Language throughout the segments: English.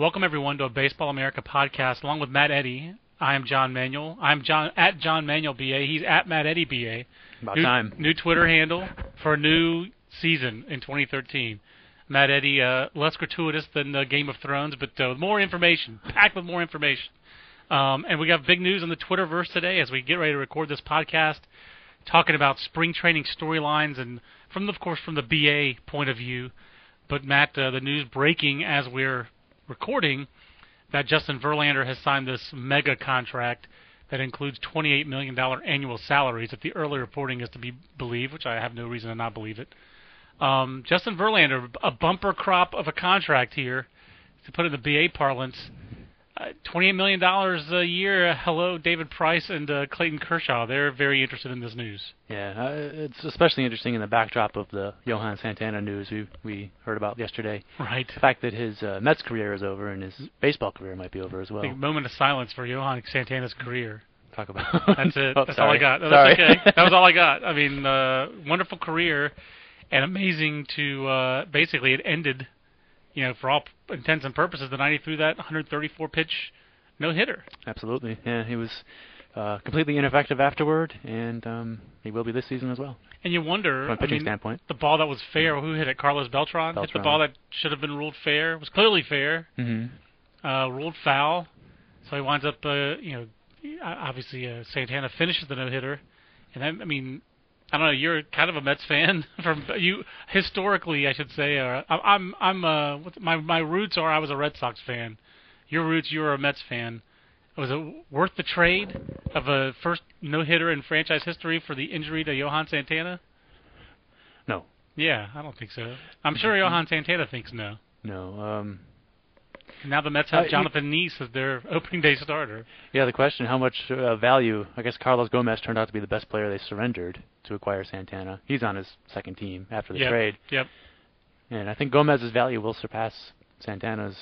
Welcome everyone to a Baseball America podcast. Along with Matt Eddy, I am John Manuel. I'm John at John Manuel BA. He's at Matt Eddy BA. About new, time. New Twitter handle for a new season in 2013. Matt Eddy, uh, less gratuitous than uh, Game of Thrones, but uh, more information, packed with more information. Um, and we got big news on the Twitterverse today as we get ready to record this podcast, talking about spring training storylines and from, the, of course, from the BA point of view. But Matt, uh, the news breaking as we're recording that Justin Verlander has signed this mega contract that includes $28 million annual salaries. If the early reporting is to be believed, which I have no reason to not believe it, um, Justin Verlander, a bumper crop of a contract here, to put it in the BA parlance. Uh, $28 million a year. Hello, David Price and uh, Clayton Kershaw. They're very interested in this news. Yeah, uh, it's especially interesting in the backdrop of the Johan Santana news we we heard about yesterday. Right. The fact that his uh, Mets career is over and his baseball career might be over as well. Moment of silence for Johan Santana's career. Talk about. That's it. oh, that's sorry. all I got. No, sorry. that's okay. that was all I got. I mean, uh, wonderful career, and amazing to uh, basically it ended. You know, for all intents and purposes, the night he threw that 134 pitch no hitter. Absolutely. Yeah, he was uh, completely ineffective afterward, and um, he will be this season as well. And you wonder, From a pitching I mean, standpoint. the ball that was fair. Who hit it? Carlos Beltran. Hit the ball that should have been ruled fair. Was clearly fair. Mm-hmm. Uh, ruled foul. So he winds up, uh, you know, obviously uh, Santana finishes the no hitter, and I, I mean, I don't know. You're kind of a Mets fan from you historically, I should say. Or I, I'm I'm uh my my roots are I was a Red Sox fan. Your roots you were a Mets fan. Was it worth the trade of a first no hitter in franchise history for the injury to Johan Santana? No, Yeah, I don't think so. I'm sure Johan Santana thinks no. no. Um, Now the Mets have Uh, you- Jonathon Niese as their opening day starter. yeah, the question: How much uh, value? I guess Carlos Gomez turned out to be the best player they surrendered to acquire Santana. He's on his second team after the Yep, trade. Yep. And I think Gomez's value will surpass Santana's,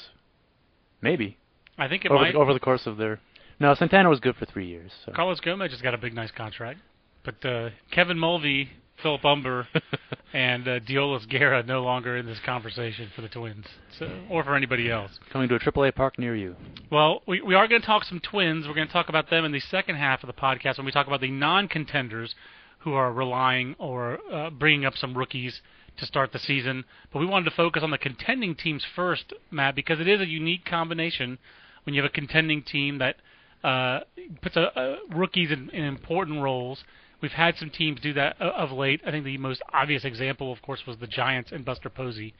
maybe I think it over might. the, over the course of their. No, Santana was good for three years. So. Carlos Gomez has got a big, nice contract. But uh, Kevin Mulvey, Philip Humber, and uh, Deolis Guerra no longer in this conversation for the Twins, so, or for anybody else. Coming to a AAA park near you. Well, we, we are going to talk some Twins. We're going to talk about them in the second half of the podcast when we talk about the non-contenders who are relying or uh, bringing up some rookies to start the season. But we wanted to focus on the contending teams first, Matt, because it is a unique combination when you have a contending team that uh, puts a, a rookies in, in important roles. We've had some teams do that of late. I think the most obvious example, of course, was the Giants and Buster Posey.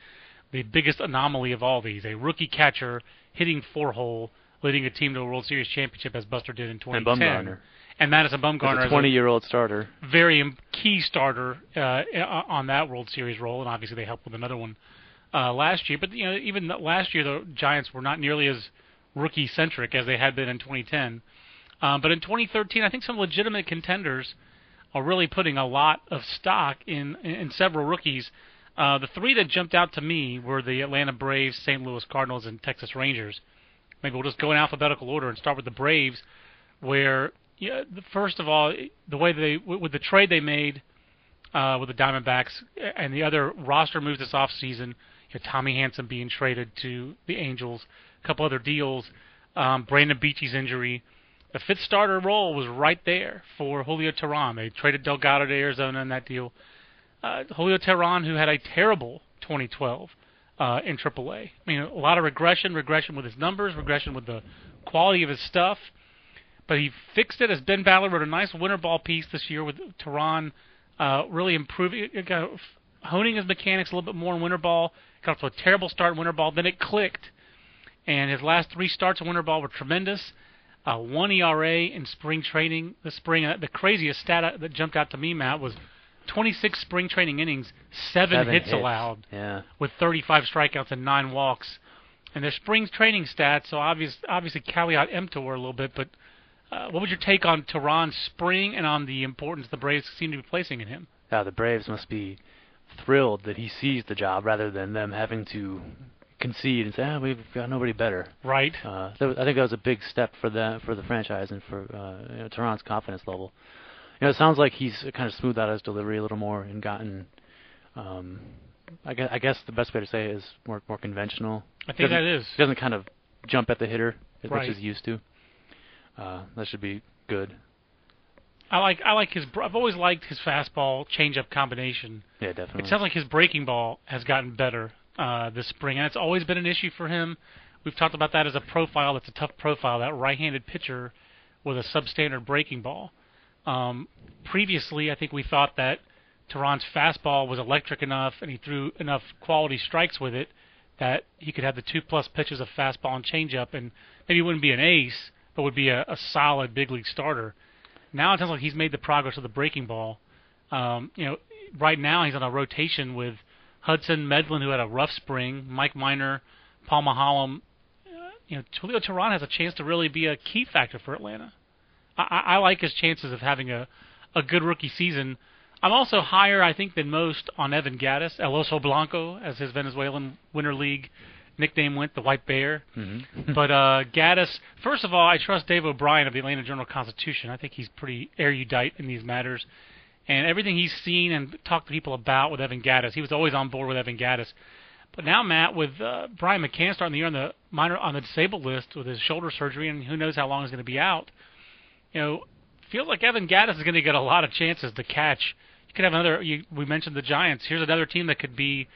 The biggest anomaly of all these, a rookie catcher hitting four hole, leading a team to a World Series championship as Buster did in And 2010. Bumgarner. And Madison Bumgarner As is a 20 year old starter. very key starter uh, uh, on that World Series role, and obviously they helped with another one uh, last year. But you know, even last year, the Giants were not nearly as rookie centric as they had been in 2010. Um, but in 2013, I think some legitimate contenders are really putting a lot of stock in in, several rookies. Uh, the three that jumped out to me were the Atlanta Braves, St. Louis Cardinals, and Texas Rangers. Maybe we'll just go in alphabetical order and start with the Braves, where yeah, first of all, the way they with the trade they made uh, with the Diamondbacks and the other roster moves this off season, you know, Tommy Hanson being traded to the Angels, a couple other deals, um, Brandon Beachy's injury. The fifth starter role was right there for Julio Teheran. They traded Delgado to Arizona in that deal. Uh, Julio Teheran, who had a terrible 2012, uh, in AAA. I mean, a lot of regression, regression with his numbers, regression with the quality of his stuff. But he fixed it as Ben Badler wrote a nice winter ball piece this year with Teheran uh, really improving, honing his mechanics a little bit more in winter ball. Got off to a terrible start in winter ball, then it clicked, and his last three starts in winter ball were tremendous. Uh, one ERA in spring training this spring. Uh, the craziest stat that jumped out to me, Matt, was 26 spring training innings, seven, Seven hits, hits. allowed Yeah. with 35 strikeouts and nine walks. And their spring training stats, so obvious, obviously caveat emptor a little bit, but uh, what was your take on Teheran's spring and on the importance the Braves seem to be placing in him? Yeah, the Braves must be thrilled that he seized the job rather than them having to concede and say, ah, we've got nobody better. Right. Uh, was, I think that was a big step for the for the franchise and for uh, you know, Teheran's confidence level. You know, it sounds like he's kind of smoothed out his delivery a little more and gotten. Um, I guess, I guess the best way to say it is more more conventional. I think Doesn't- that is. He doesn't kind of jump at the hitter as Right. much as he used to. Uh, that should be good. I like I like his. I've always liked his fastball changeup combination. Yeah, definitely. It sounds like his breaking ball has gotten better uh, this spring, and it's always been an issue for him. We've talked about that as a profile. That's a tough profile. That right-handed pitcher with a substandard breaking ball. Um, previously, I think we thought that Teheran's fastball was electric enough, and he threw enough quality strikes with it that he could have the two-plus pitches of fastball and changeup, and maybe wouldn't be an ace, but would be a, a solid big league starter. Now it sounds like he's made the progress of the breaking ball. Um, you know, right now he's on a rotation with Hudson Medlen, who had a rough spring, Mike Minor, Paul Maholm. Uh, you know, Julio Teheran has a chance to really be a key factor for Atlanta. I, I like his chances of having a, a good rookie season. I'm also higher, I think, than most on Evan Gattis, El Oso Blanco, as his Venezuelan Winter League nickname went, the White Bear. Mhm. but uh, Gattis, first of all, I trust Dave O'Brien of the Atlanta Journal Constitution. I think he's pretty erudite in these matters. And everything he's seen and talked to people about with Evan Gattis, he was always on board with Evan Gattis. But now, Matt, with uh, Brian McCann starting the year on the minor on the disabled list with his shoulder surgery, and who knows how long he's going to be out, you know, feels like Evan Gattis is going to get a lot of chances to catch. You could have another. You, we mentioned the Giants. Here's another team that could be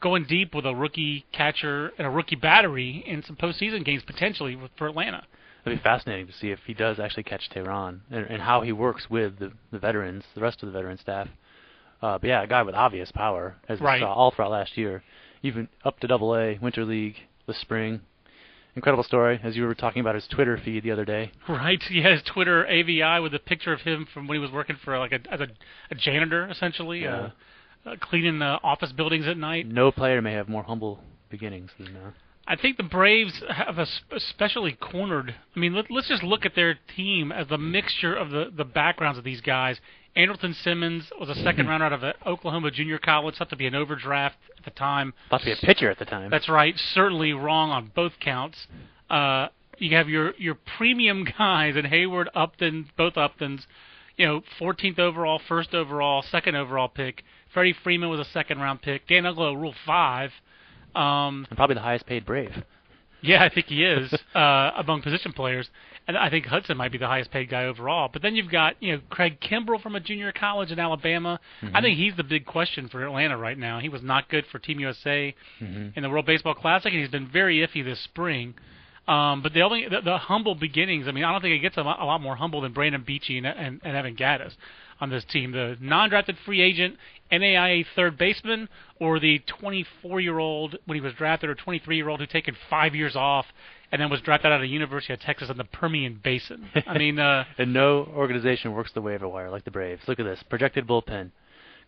going deep with a rookie catcher and a rookie battery in some postseason games potentially for Atlanta. It'll be fascinating to see if he does actually catch Teheran and, and how he works with the, the veterans, the rest of the veteran staff. Uh, but yeah, a guy with obvious power, as Right. we saw all throughout last year, even up to Double A, Winter League, the spring. Incredible story, as you were talking about his Twitter feed the other day. Right. He has Twitter AVI with a picture of him from when he was working for like a as a, a janitor essentially, Yeah. uh, uh, cleaning uh, office buildings at night. No player may have more humble beginnings than uh, I think the Braves have especially cornered. I mean, let, let's just look at their team as the mixture of the the backgrounds of these guys. Andrelton Simmons was a second rounder out of Oklahoma Junior College, thought to be an overdraft at the time. thought to be a pitcher at the time. That's right. Certainly wrong on both counts. Uh, you have your your premium guys in Heyward, Upton, both Uptons. You know, 14th overall, first overall, second overall pick. Freddie Freeman was a second round pick. Dan Uggla, Rule Five. Um, and probably the highest paid Brave. yeah, I think he is uh, among position players, and I think Hudson might be the highest paid guy overall. But then you've got you know Craig Kimbrel from a junior college in Alabama. I think he's the big question for Atlanta right now. He was not good for Team USA hmm in the World Baseball Classic, and he's been very iffy this spring. Um, but the only the, the humble beginnings. I mean, I don't think it gets a lot, a lot more humble than Brandon Beachy and, and, and Evan Gattis on this team. The non-drafted free agent NAIA third baseman, or the 24-year-old when he was drafted, or 23-year-old who taken five years off and then was drafted out of the University of Texas in the Permian Basin. I mean, uh, And no organization works the waiver wire like the Braves. Look at this projected bullpen: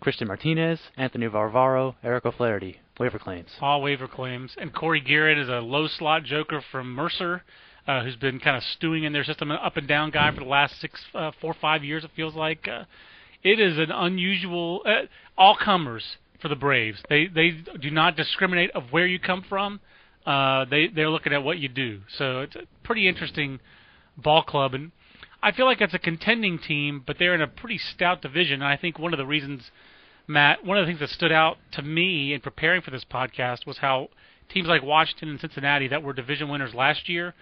Christian Martinez, Anthony Varvaro, Eric O'Flaherty. Waiver claims. all waiver claims. And Cory Gearrin is a low slot joker from Mercer, uh, who's been kind of stewing in their system, an up and down guy for the last six, uh, four, five years. It feels like uh, it is an unusual uh, all comers for the Braves. They they do not discriminate of where you come from. Uh, they they're looking at what you do. So it's a pretty interesting ball club, and I feel like it's a contending team, but they're in a pretty stout division. And I think one of the reasons Matt, one of the things that stood out to me in preparing for this podcast was how teams like Washington and Cincinnati that were division winners last year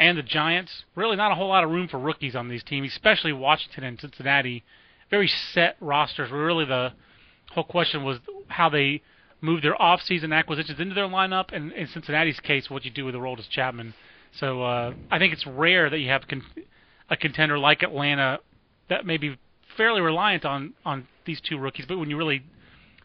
and the Giants, really not a whole lot of room for rookies on these teams, especially Washington and Cincinnati. Very set rosters. Really the whole question was how they move their off-season acquisitions into their lineup, and in Cincinnati's case, what you do with Aroldis Chapman. So uh, I think it's rare that you have con- a contender like Atlanta that may be fairly reliant on on these two rookies, but when you really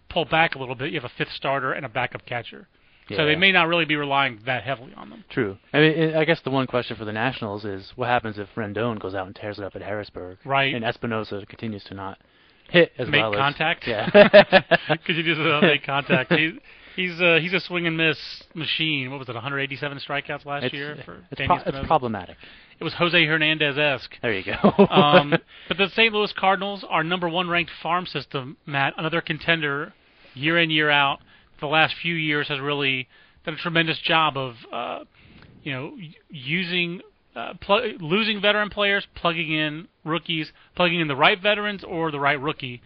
pull back a little bit, you have a fifth starter and a backup catcher. Yeah. So they may not really be relying that heavily on them. True. I mean, I guess the one question for the Nationals is what happens if Rendon goes out and tears it up at Harrisburg, Right. And Espinosa continues to not hit as make well as Make contact. Yeah. because he just doesn't make contact. He, he's uh, he's a swing and miss machine. What was it? 187 strikeouts last it's, year for it's, pro- it's problematic. It was Jose Hernandez esque. There you go. um, but the St. Louis Cardinals are number one ranked farm system. Matt, another contender, year in year out. The last few years has really done a tremendous job of, uh, you know, using uh, pl- losing veteran players, plugging in rookies, plugging in the right veterans or the right rookie.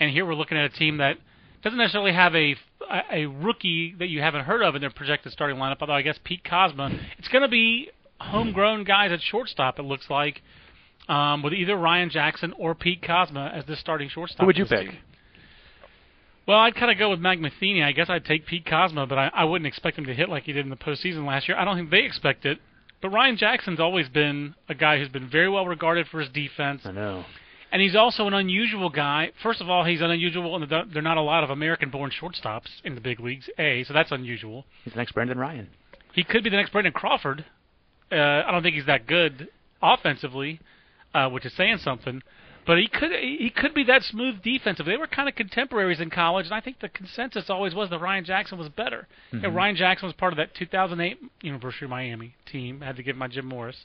And here we're looking at a team that doesn't necessarily have a a rookie that you haven't heard of in their projected starting lineup. Although I guess Pete Kozma, it's going to be homegrown guys at shortstop. It looks like um, with either Ryan Jackson or Pete Kozma as the starting shortstop. Who would you pick? team. Well, I'd kind of go with Mac Matheny. I guess I'd take Pete Kozma, but I, I wouldn't expect him to hit like he did in the postseason last year. I don't think they expect it. But Ryan Jackson's always been a guy who's been very well regarded for his defense, I know. and he's also an unusual guy. First of all, he's unusual, and there are not a lot of American-born shortstops in the big leagues. A, so that's unusual. He's the next Brendan Ryan. He could be the next Brendan Crawford. Uh, I don't think he's that good offensively, uh, which is saying something. But he could he could be that smooth defensive. They were kind of contemporaries in college, and I think the consensus always was that Ryan Jackson was better. You know, Ryan Jackson was part of that 2008 University of Miami team. I had to give my Jim Morris.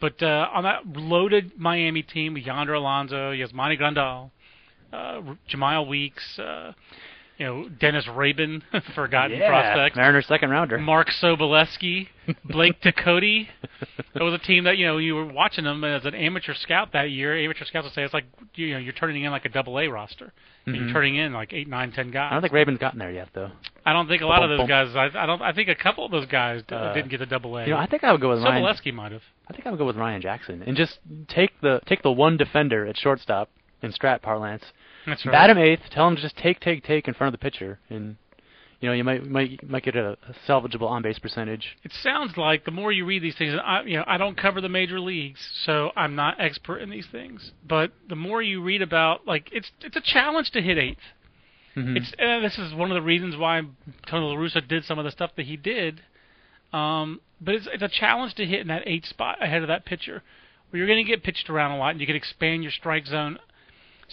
But uh, on that loaded Miami team Yonder Alonso, Yasmani Grandal, uh, Jemile Weeks, uh, you know Dennis Raben, forgotten yeah. prospect. Mariners second rounder. Mark Sobolewski, Blake Tekotte. It was a team that you know you were watching them as an amateur scout that year. Amateur scouts would say it's like you know you're turning in like a double A roster. And You're turning in like eight, nine, ten guys. I don't think Raben's gotten there yet, though. I don't think a lot of those guys. I, I don't. I think a couple of those guys d- Uh, didn't get the double A. You know, I think I would go with Ryan. Sobolewski might have. I think I would go with Ryan Jackson and just take the take the one defender at shortstop in strat parlance. That's right. Bat him eighth. Tell him to just take, take, take in front of the pitcher, and you know you might might might get a, a salvageable on base percentage. It sounds like the more you read these things, and I, you know, I don't cover the major leagues, so I'm not expert in these things. But the more you read about, like, it's it's a challenge to hit 8th Mhm. It's uh, this is one of the reasons why Tony La Russa did some of the stuff that he did. Um, but it's it's a challenge to hit in that eight spot ahead of that pitcher, where you're going to get pitched around a lot, and you can expand your strike zone.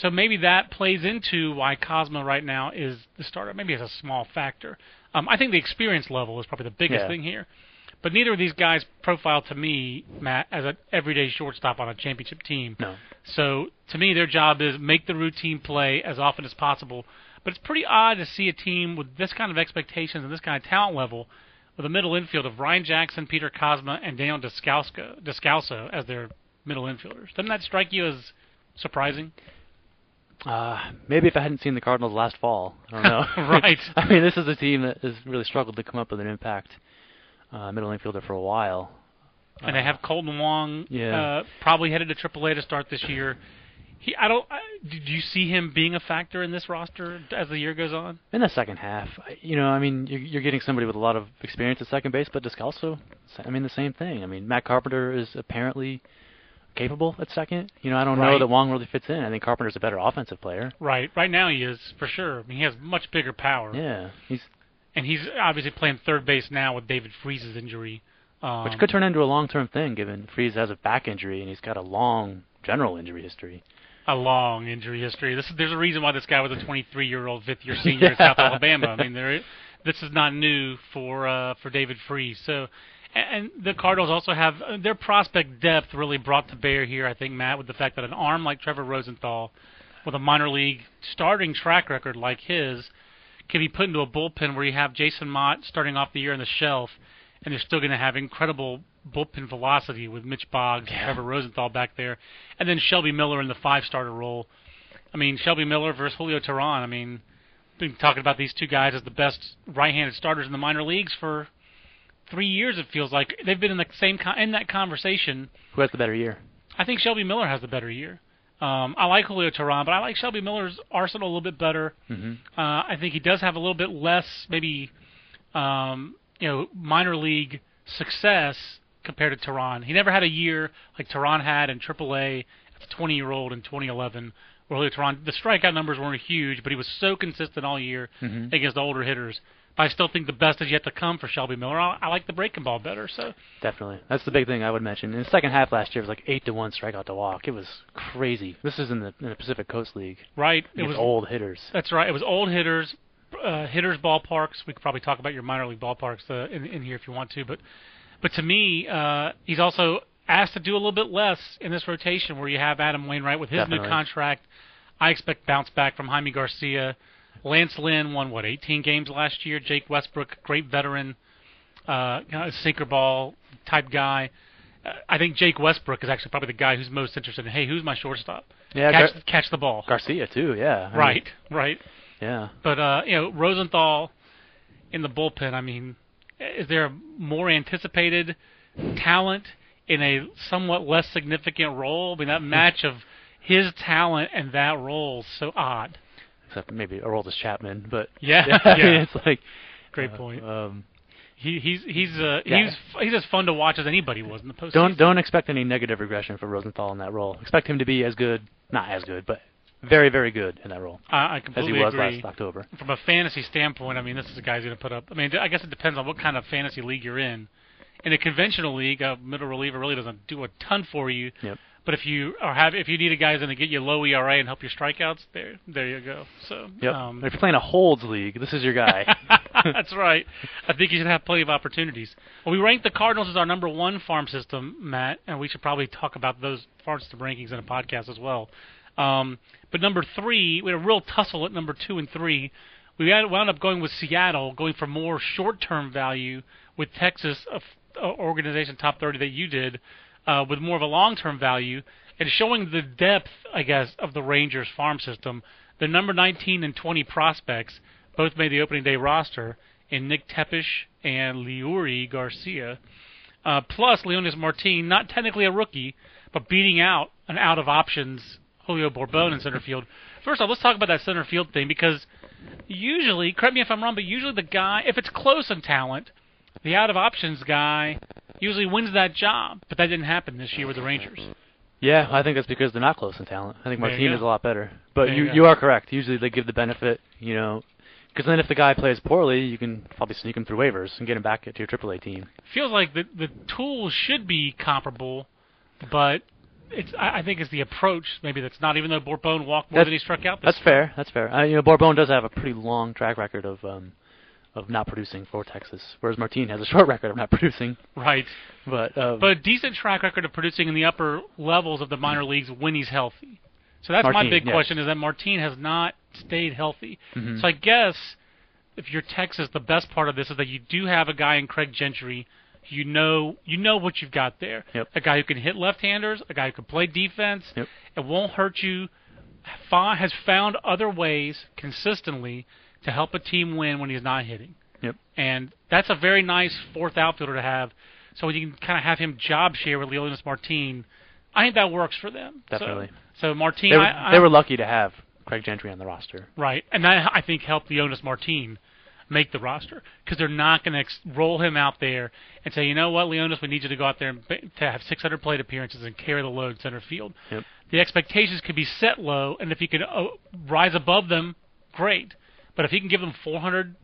So maybe that plays into why Kozma right now is the starter. Maybe it's a small factor. Um, I think the experience level is probably the biggest Yeah. thing here. But neither of these guys profile to me, Matt, as an everyday shortstop on a championship team. No. So to me, their job is make the routine play as often as possible. But it's pretty odd to see a team with this kind of expectations and this kind of talent level, with a middle infield of Ryan Jackson, Peter Kozma, and Daniel Descalso, Descalso as their middle infielders. Doesn't that strike you as surprising? Uh, maybe if I hadn't seen the Cardinals last fall, I don't know. Right. I mean, this is a team that has really struggled to come up with an impact uh, middle infielder for a while. And they have Kolten Wong, yeah. uh, probably headed to AAA to start this year. He, I don't. I, do you see him being a factor in this roster as the year goes on? In the second half, you know, I mean, you're, you're getting somebody with a lot of experience at second base, but Descalso, I mean, the same thing. I mean, Matt Carpenter is apparently capable at second. You know, I don't know that Wong really fits in. I think Carpenter's a better offensive player. Right. Right now he is for sure. I mean, he has much bigger power. Yeah, he's and he's obviously playing third base now with David Freese's injury. Um, which could turn into a long-term thing, given Freese has a back injury and he's got a long general injury history. a long injury history. This is, there's a reason why this guy was a 23-year-old fifth-year senior at South Alabama. I mean, there, this is not new for uh, for David Freese. So, and, the Cardinals also have uh, their prospect depth really brought to bear here. I think Matt, with the fact that an arm like Trevor Rosenthal, with a minor league starting track record like his, can be put into a bullpen where you have Jason Motte starting off the year on the shelf, and they're still going to have incredible bullpen velocity with Mitch Boggs and Trevor Rosenthal back there, and then Shelby Miller in the five-starter role. I mean, Shelby Miller versus Julio Teheran. I mean, been talking about these two guys as the best right-handed starters in the minor leagues for three years. It feels like they've been in the same con- in that conversation. Who has the better year? I think Shelby Miller has the better year. Um, I like Julio Teheran, but I like Shelby Miller's arsenal a little bit better. hmm Uh, I think he does have a little bit less, maybe, um, you know, minor league success compared to Teheran. He never had a year like Teheran had in AAA as a 20-year-old in 2011. Where Julio Teheran, the strikeout numbers weren't huge, but he was so consistent all year Mhm. against the older hitters. But I still think the best is yet to come for Shelby Miller. I, I like the breaking ball better. So Definitely. That's the big thing I would mention. In the second half last year, it was like eight to one strikeout to walk. It was crazy. This is in the in the Pacific Coast League. right, it was old hitters. That's right. It was old hitters, uh, hitters ballparks. We could probably talk about your minor league ballparks uh, in, in here if you want to, but but to me, uh, he's also asked to do a little bit less in this rotation where you have Adam Wainwright with his Definitely. new contract. I expect bounce back from Jaime Garcia. Lance Lynn won what 18 games last year. Jake Westbrook, great veteran, uh, kind of sinker ball type guy. Uh, I think Jake Westbrook is actually probably the guy who's most interested in. Hey, who's my shortstop? Yeah, catch, Gar- catch the ball. Garcia too. Yeah. I mean, right, right. Yeah. But uh, you know, Rosenthal in the bullpen. I mean, is there more anticipated talent in a somewhat less significant role? I mean, that match of his talent and that role is so odd. Except maybe Aroldis Chapman, but Yeah, I mean, yeah. it's like Great uh, point. Um, He he's he's uh, Yeah. he's he's as fun to watch as anybody was in the postseason. don't don't expect any negative regression for Rosenthal in that role. Expect him to be as good, not as good, but very very good in that role I, I as he was agree. last October. From a fantasy standpoint, I mean, this is a guy's going to put up. I mean, I guess it depends on what kind of fantasy league you're in. In a conventional league, a middle reliever really doesn't do a ton for you. Yep. But if you are have if you need a guy who's going to get you low ERA and help your strikeouts, there there you go. So Yep. um, if you're playing a holds league, this is your guy. That's right. I think you should have plenty of opportunities. Well, we ranked the Cardinals as our number one farm system, Matt, and we should probably talk about those farm system rankings in a podcast as well. Um, but number three, we had a real tussle at number two and three. We had, wound up going with Seattle, going for more short-term value with Texas, a f- a organization top 30 that you did, uh, with more of a long-term value, and showing the depth, I guess, of the Rangers farm system. The number 19 and 20 prospects both made the opening day roster in Nick Tepesch and Leury Garcia. Uh, plus Leonys Martin, not technically a rookie, but beating out an out of options Julio Borbon in center field. First off, let's talk about that center field thing because usually, correct me if I'm wrong, but usually the guy, if it's close in talent, the out of options guy usually wins that job. But that didn't happen this year with the Rangers. yeah, I think that's because they're not close in talent. I think you is a lot better. But There you you you are correct. Usually they give the benefit, you know, because then if the guy plays poorly, you can probably sneak him through waivers and get him back to your AAA team. Feels like the the tools should be comparable, but it's I, I think it's the approach maybe that's not. Even though Borbon walked more That's- than he struck out. That's fair. That's fair. Uh, you know, Borbon does have a pretty long track record of um of not producing for Texas, whereas Martin has a short record of not producing. Right. But uh, But a decent track record of producing in the upper levels of the minor leagues when he's healthy. So that's my big yes. question: is that Martin has not stayed healthy. Mhm. So I guess if you're Texas, the best part of this is that you do have a guy in Craig Gentry. You know, you know what you've got there. Yep. A guy who can hit left-handers, a guy who can play defense. Yep. It won't hurt you. Has found other ways consistently to help a team win when he's not hitting. Yep. And that's a very nice fourth outfielder to have. So you can kind of have him job share with Leonys Martin, I think that works for them. Definitely. So, Martin, they were, I, I, they were lucky to have Craig Gentry on the roster. right, and that I think helped Leonys Martin make the roster because they're not going to ex- roll him out there and say, you know what, Leonys, we need you to go out there and ba- to have 600 plate appearances and carry the load center field. Yep. The expectations could be set low, and if he can uh, rise above them, great. But if he can give them 400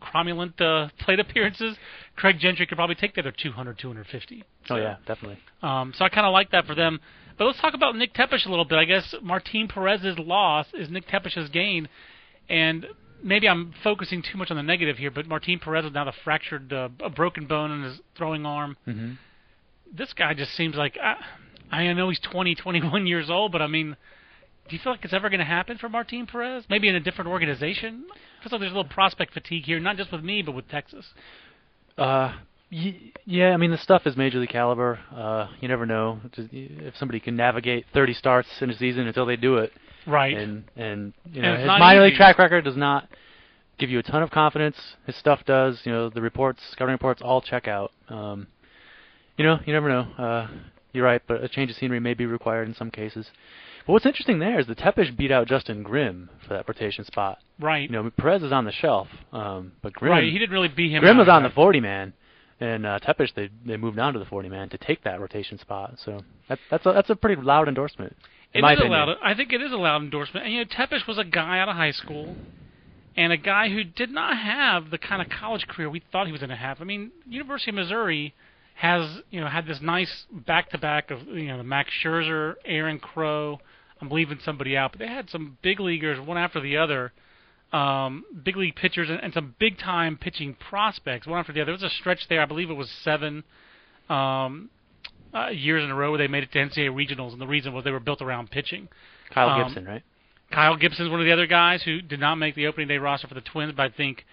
cromulent uh, plate appearances, Craig Gentry could probably take the other 200, 250. Oh yeah, definitely. Um, so I kind of like that for them. But let's talk about Nick Tepesch a little bit. I guess Martin Perez's loss is Nick Tepesch's gain, and maybe I'm focusing too much on the negative here. But Martin Perez is now the fractured, uh, a broken bone in his throwing arm. hmm This guy just seems like I, I know he's 20, 21 years old, but I mean, do you feel like it's ever going to happen for Martin Perez? Maybe in a different organization. Feels like there's a little prospect fatigue here, not just with me, but with Texas. Uh, y- yeah, I mean the stuff is major league caliber. Uh, you never know if somebody can navigate 30 starts in a season until they do it. Right. And and you know it's his minor league track record does not give you a ton of confidence. His stuff does. You know the reports, scouting reports, all check out. Um, you know you never know. Uh, you're right, but a change of scenery may be required in some cases. But what's interesting there is the Tepesch beat out Justin Grimm for that rotation spot. Right. You know, Perez is on the shelf, um, but Grimm right. He didn't really beat him. Grimm was on the 40 man, and uh, Tepesch they they moved on to the 40 man to take that rotation spot. So that, that's a, that's a pretty loud endorsement. In It my is a loud. I think it is a loud endorsement. And you know, Tepesch was a guy out of high school, and a guy who did not have the kind of college career we thought he was going to have. I mean, University of Missouri has you know had this nice back to back of you know the Max Scherzer, Aaron Crow. I'm leaving somebody out, but they had some big leaguers one after the other, um, big league pitchers and, and some big time pitching prospects one after the other. There was a stretch there, I believe it was seven. Um, uh, years in a row where they made it to NCAA regionals, and the reason was they were built around pitching. Kyle um, Gibson, right? Kyle Gibson's one of the other guys who did not make the opening day roster for the Twins, but I think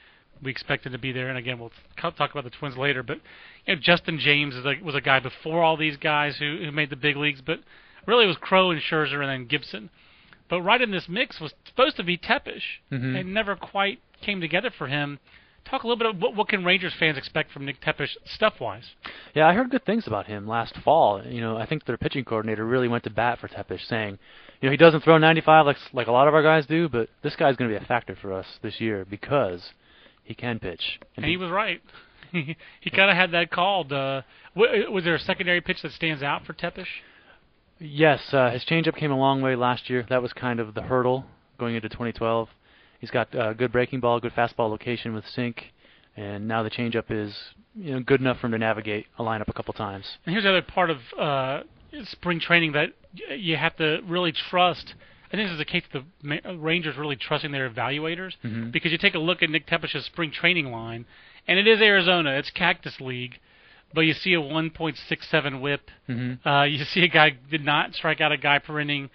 we expect him to be there. And again, we'll talk about the Twins later. But you know, Justin James is a, was a guy before all these guys who, who made the big leagues, but really it was Crow and Scherzer and then Gibson. But right in this mix was supposed to be Tepesch. Mhm. It never quite came together for him. Talk a little bit of what, what can Rangers fans expect from Nick Tepesch stuff-wise. Yeah, I heard good things about him last fall. You know, I think their pitching coordinator really went to bat for Tepesch, saying, you know, he doesn't throw 95 like like a lot of our guys do, but this guy's going to be a factor for us this year because he can pitch. And he was right. he he kind of had that called. Uh, w- was there a secondary pitch that stands out for Tepesch? Yes, uh, his changeup came a long way last year. That was kind of the hurdle going into 2012. He's got uh, good breaking ball, good fastball location with sink, and now the changeup is you know good enough for him to navigate a lineup a couple times. And here's the other part of uh, spring training that y- you have to really trust. I think this is the case of the Rangers really trusting their evaluators Mhm. because you take a look at Nick Tepesch's spring training line, and it is Arizona, it's Cactus League, but you see a 1.67 WHIP. Mm-hmm. Uh, you see a guy did not strike out a guy per inning.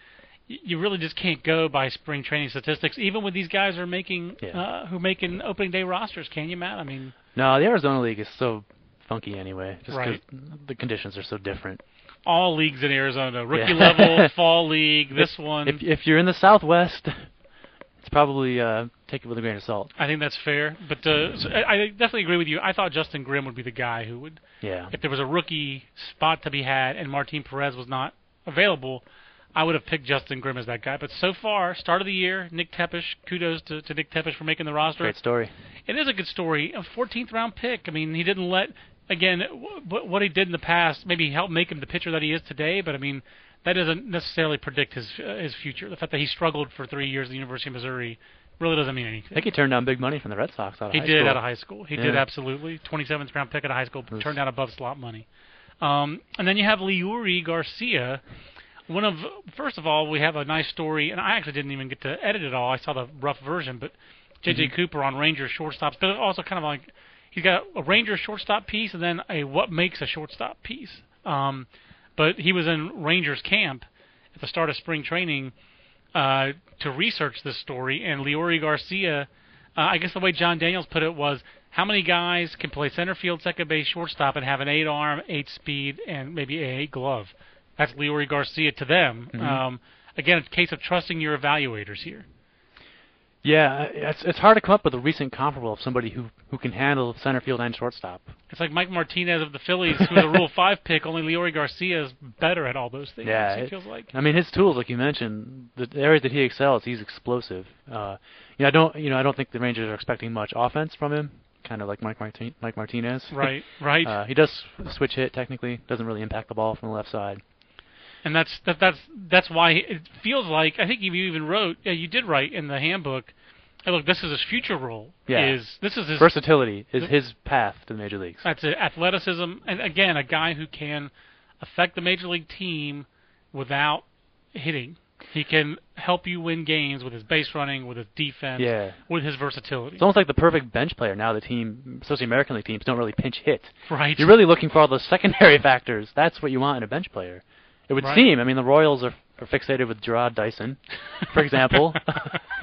You really just can't go by spring training statistics, even when these guys are making Yeah. uh, who making opening day rosters. Can you, Matt? I mean, No, the Arizona League is so funky anyway, just 'cause Right. the conditions are so different. All leagues in Arizona, rookie Yeah. level, fall league, this one. If if you're in the Southwest, it's probably uh, take it with a grain of salt. I think that's fair, but uh, so I, I definitely agree with you. I thought Justin Grimm would be the guy who would, Yeah. if there was a rookie spot to be had and Martin Perez was not available, I would have picked Justin Grimm as that guy. But so far, start of the year, Nick Tepesch, kudos to, to Nick Tepesch for making the roster. Great story. It is a good story. A 14th round pick. I mean, he didn't let again what what he did in the past maybe helped make him the pitcher that he is today. But I mean, that doesn't necessarily predict his uh, his future. The fact that he struggled for three years at the University of Missouri really doesn't mean anything. I think he turned down big money from the Red Sox out of high school. He high did school. out of high school. He did absolutely. 27th round pick out of high school, turned down above slot money. Um, and then you have Leury Garcia. One of first of all, we have a nice story, and I actually didn't even get to edit it all. I saw the rough version, but J.J. Mhm. Cooper on Rangers shortstops, but also kind of like he's got a Rangers shortstop piece and then a what makes a shortstop piece. Um, but he was in Rangers camp at the start of spring training uh, to research this story, and Leury Garcia, uh, I guess the way Jon Daniels put it was, how many guys can play center field, second base, shortstop, and have an eight arm, eight speed, and maybe a eight glove? That's Leury Garcia to them. Mhm. Um, again, it's a case of trusting your evaluators here. Yeah, it's it's hard to come up with a recent comparable of somebody who who can handle center field and shortstop. It's like Mike Martinez of the Phillies, who was a Rule Five pick. Only Leury Garcia is better at all those things. Yeah, it it- feels like. I mean, his tools, like you mentioned, the areas that he excels, he's explosive. Uh, you know, I don't, you know, I don't think the Rangers are expecting much offense from him. Kind of like Mike Martin, Mike Martinez. Right, right. uh, he does switch hit technically, doesn't really impact the ball from the left side. And that's that, that's that's why it feels like I think you even wrote yeah you did write in the handbook. Hey, look, this is his future role. Yeah. Is this is his Versatility is his path to the major leagues. that's it, athleticism and again a guy who can affect the major league team without hitting. He can help you win games with his base running, with his defense, Yeah. with his versatility. It's almost like the perfect bench player now. The team, especially American League teams, don't really pinch hit. right. You're really looking for all those secondary factors. That's what you want in a bench player. It would Right. seem. I mean, the Royals are, are fixated with Jarrod Dyson, for example.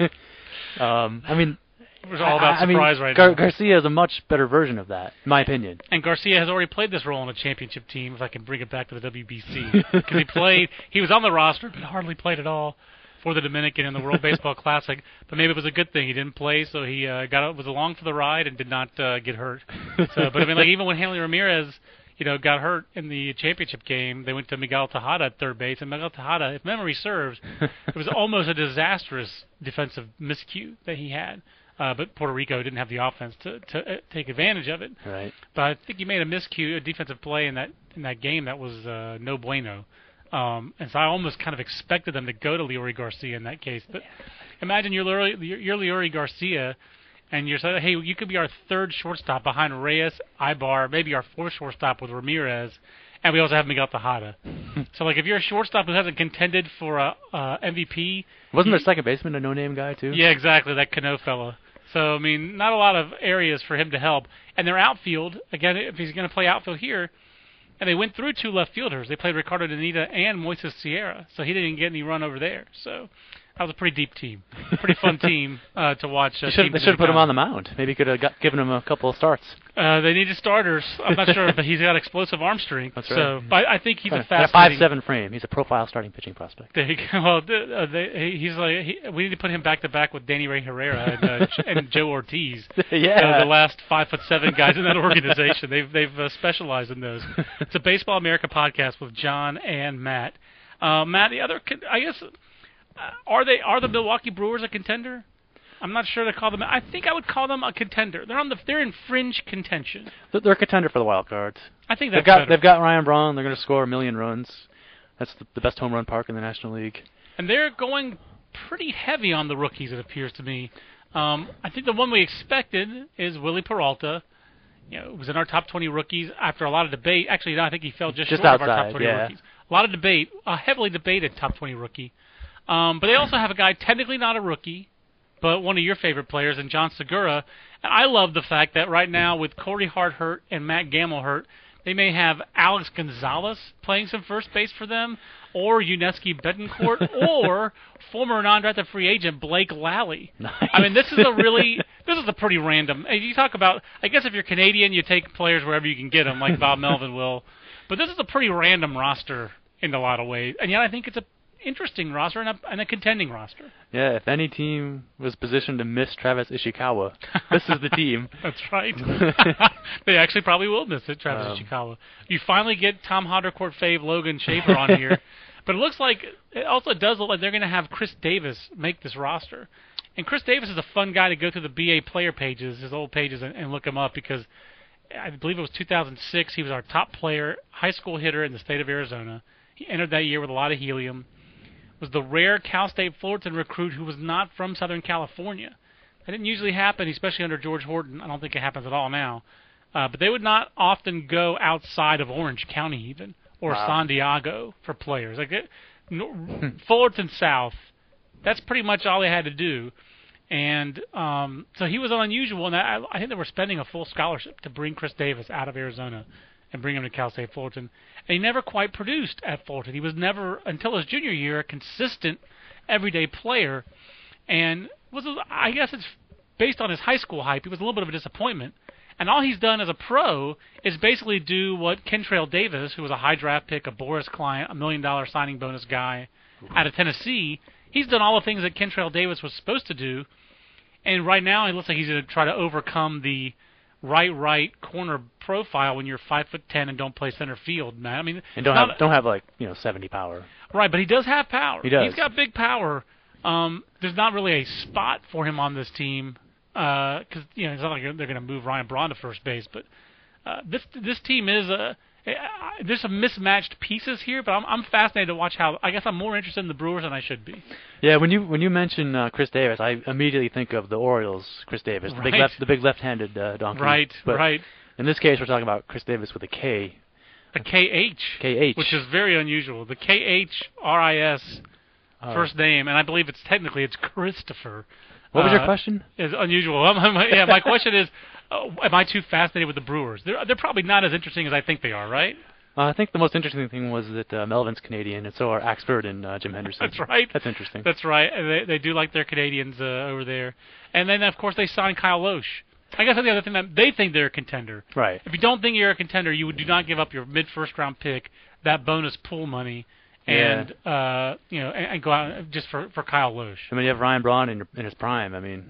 um, I mean, It was all about I, I mean, surprise right Gar- now. Garcia is a much better version of that, in my opinion. And Garcia has already played this role on a championship team. If I can bring it back to the WBC, because he played, he was on the roster, but hardly played at all for the Dominican in the World Baseball Classic. But maybe it was a good thing he didn't play, so he uh, got was along for the ride and did not uh, get hurt. So, but I mean, like even when Hanley Ramirez, you know, got hurt in the championship game. They went to Miguel Tejada at third base, and Miguel Tejada, if memory serves, it was almost a disastrous defensive miscue that he had. Uh, but Puerto Rico didn't have the offense to to uh, take advantage of it. Right. But I think he made a miscue, a defensive play in that in that game that was uh, no bueno. Um, and so I almost kind of expected them to go to Leury Garcia in that case. But imagine you're Leury, you're Leury Garcia, and you're saying, hey, you could be our third shortstop behind Reyes, Aybar, maybe our fourth shortstop with Ramirez, and we also have Miguel Tejada. so like if you're a shortstop who hasn't contended for a uh, MVP, Wasn't their second baseman a no-name guy too? yeah, exactly, that Cano fella. So I mean, not a lot of areas for him to help. And their outfield, again, if he's going to play outfield here, and they went through two left fielders. They played Ricardo Nanita and Moises Sierra, so he didn't get any run over there. So that was a pretty deep team, pretty fun team uh, to watch. Uh, They should they should have put him on the mound. Maybe could have got, given him a couple of starts. Uh, they needed starters. I'm not sure, but he's got explosive arm strength. That's So, right. but I think he's a Got a fast five-seven frame. He's a profile starting pitching prospect. There you go. Well, uh, they, he's like he, we need to put him back to back with Danny Ray Herrera and, uh, and Joe Ortiz. Yeah. uh, the last five foot seven guys in that organization. They've they've uh, specialized in those. It's a Baseball America podcast with John and Matt. Uh, Matt, the other, I guess, are they are the Milwaukee Brewers a contender? I'm not sure to call them. I think I would call them a contender. They're on the they're in fringe contention. They're- They're a contender for the wild cards. I think They've got better. they've got Ryan Braun. They're going to score a million runs. That's the, the best home run park in the National League. and they're going pretty heavy on the rookies. It appears to me. Um, I think the one we expected is Wily Peralta. You know, was in our top 20 rookies after a lot of debate. Actually, no, I think he fell just, Just short of our top 20 yeah. rookies. A lot of debate, a heavily debated top 20 rookie. Um, but they also have a guy technically not a rookie, but one of your favorite players, in Jean Segura. And I love the fact that right now with Corey Hart hurt and Mat Gamel hurt, they may have Alex Gonzalez playing some first base for them, or Yuniesky Betancourt, or former non-drafted free agent Blake Lalli. I mean, this is a really, this is a pretty random. and You talk about, I guess if you're Canadian, you take players wherever you can get them, like Bob Melvin will. But this is a pretty random roster in a lot of ways, and yet I think it's a interesting roster and a, and a contending roster. Yeah, if any team was positioned to miss Travis Ishikawa, this is the team. That's right. they actually probably will miss it, Travis Um, Ishikawa. You finally get Tom Haudricourt fave Logan Schafer on here, but it looks like it also does look like they're going to have Khris Davis make this roster. And Khris Davis is a fun guy to go through the BA player pages, his old pages, and, and look him up because I believe it was 2006. He was our top player, high school hitter in the state of Arizona. He entered that year with a lot of helium. Was the rare Cal State Fullerton recruit who was not from Southern California. That didn't usually happen, especially under George Horton. I don't think it happens at all now. Uh, but they would not often go outside of Orange County, even or Wow. San Diego for players. Like it, no, Fullerton South, that's pretty much all they had to do. And um, so he was unusual, and I, I think they were spending a full scholarship to bring Chris Davis out of Arizona and bring him to Cal State Fullerton. And he never quite produced at Fullerton. He was never, until his junior year, a consistent, everyday player. And was, a- I guess it's based on his high school hype. He was a little bit of a disappointment. And all he's done as a pro is basically do what Kentrail Davis, who was a high draft pick, a Boras client, a million dollar signing bonus guy out of Tennessee, he's done all the things that Kentrail Davis was supposed to do. And right now, it looks like he's going to try to overcome the right right corner profile when you're five foot ten and don't play center field, man. I mean, And don't have don't have like you know 70 power. Right, but he does have power. He does. He's got big power. Um, there's not really a spot for him on this team because you know it's not like they're going to move Ryan Braun to first base. But uh, this this team is a uh, there's some mismatched pieces here, but I'm I'm fascinated to watch how. I guess I'm more interested in the Brewers than I should be. Yeah, when you when you mention uh, Chris Davis, I immediately think of the Orioles. Chris Davis, the big left the big left-handed uh, donkey. Right, But right. In this case, we're talking about Khris Davis with a K. A KH, KH. which is very unusual. The KH RIS Uh, first name, and I believe it's technically it's Christopher. What was your Uh, question? is unusual. Yeah, my question is, uh, am I too fascinated with the Brewers? They're they're probably not as interesting as I think they are, right? Uh, I think the most interesting thing was that uh, Melvin's Canadian, and so are Axford and uh, Jim Henderson. That's right. That's interesting. That's right. And They they do like their Canadians uh, over there, and then of course they signed Kyle Lohse. I guess that's the other thing that they think they're a contender. right. If you don't think you're a contender, you would do not give up your mid first round pick, that bonus pool money, and uh, you know, and, and go out just for for Kyle Lohse. I mean, you have Ryan Braun in, in his prime. I mean,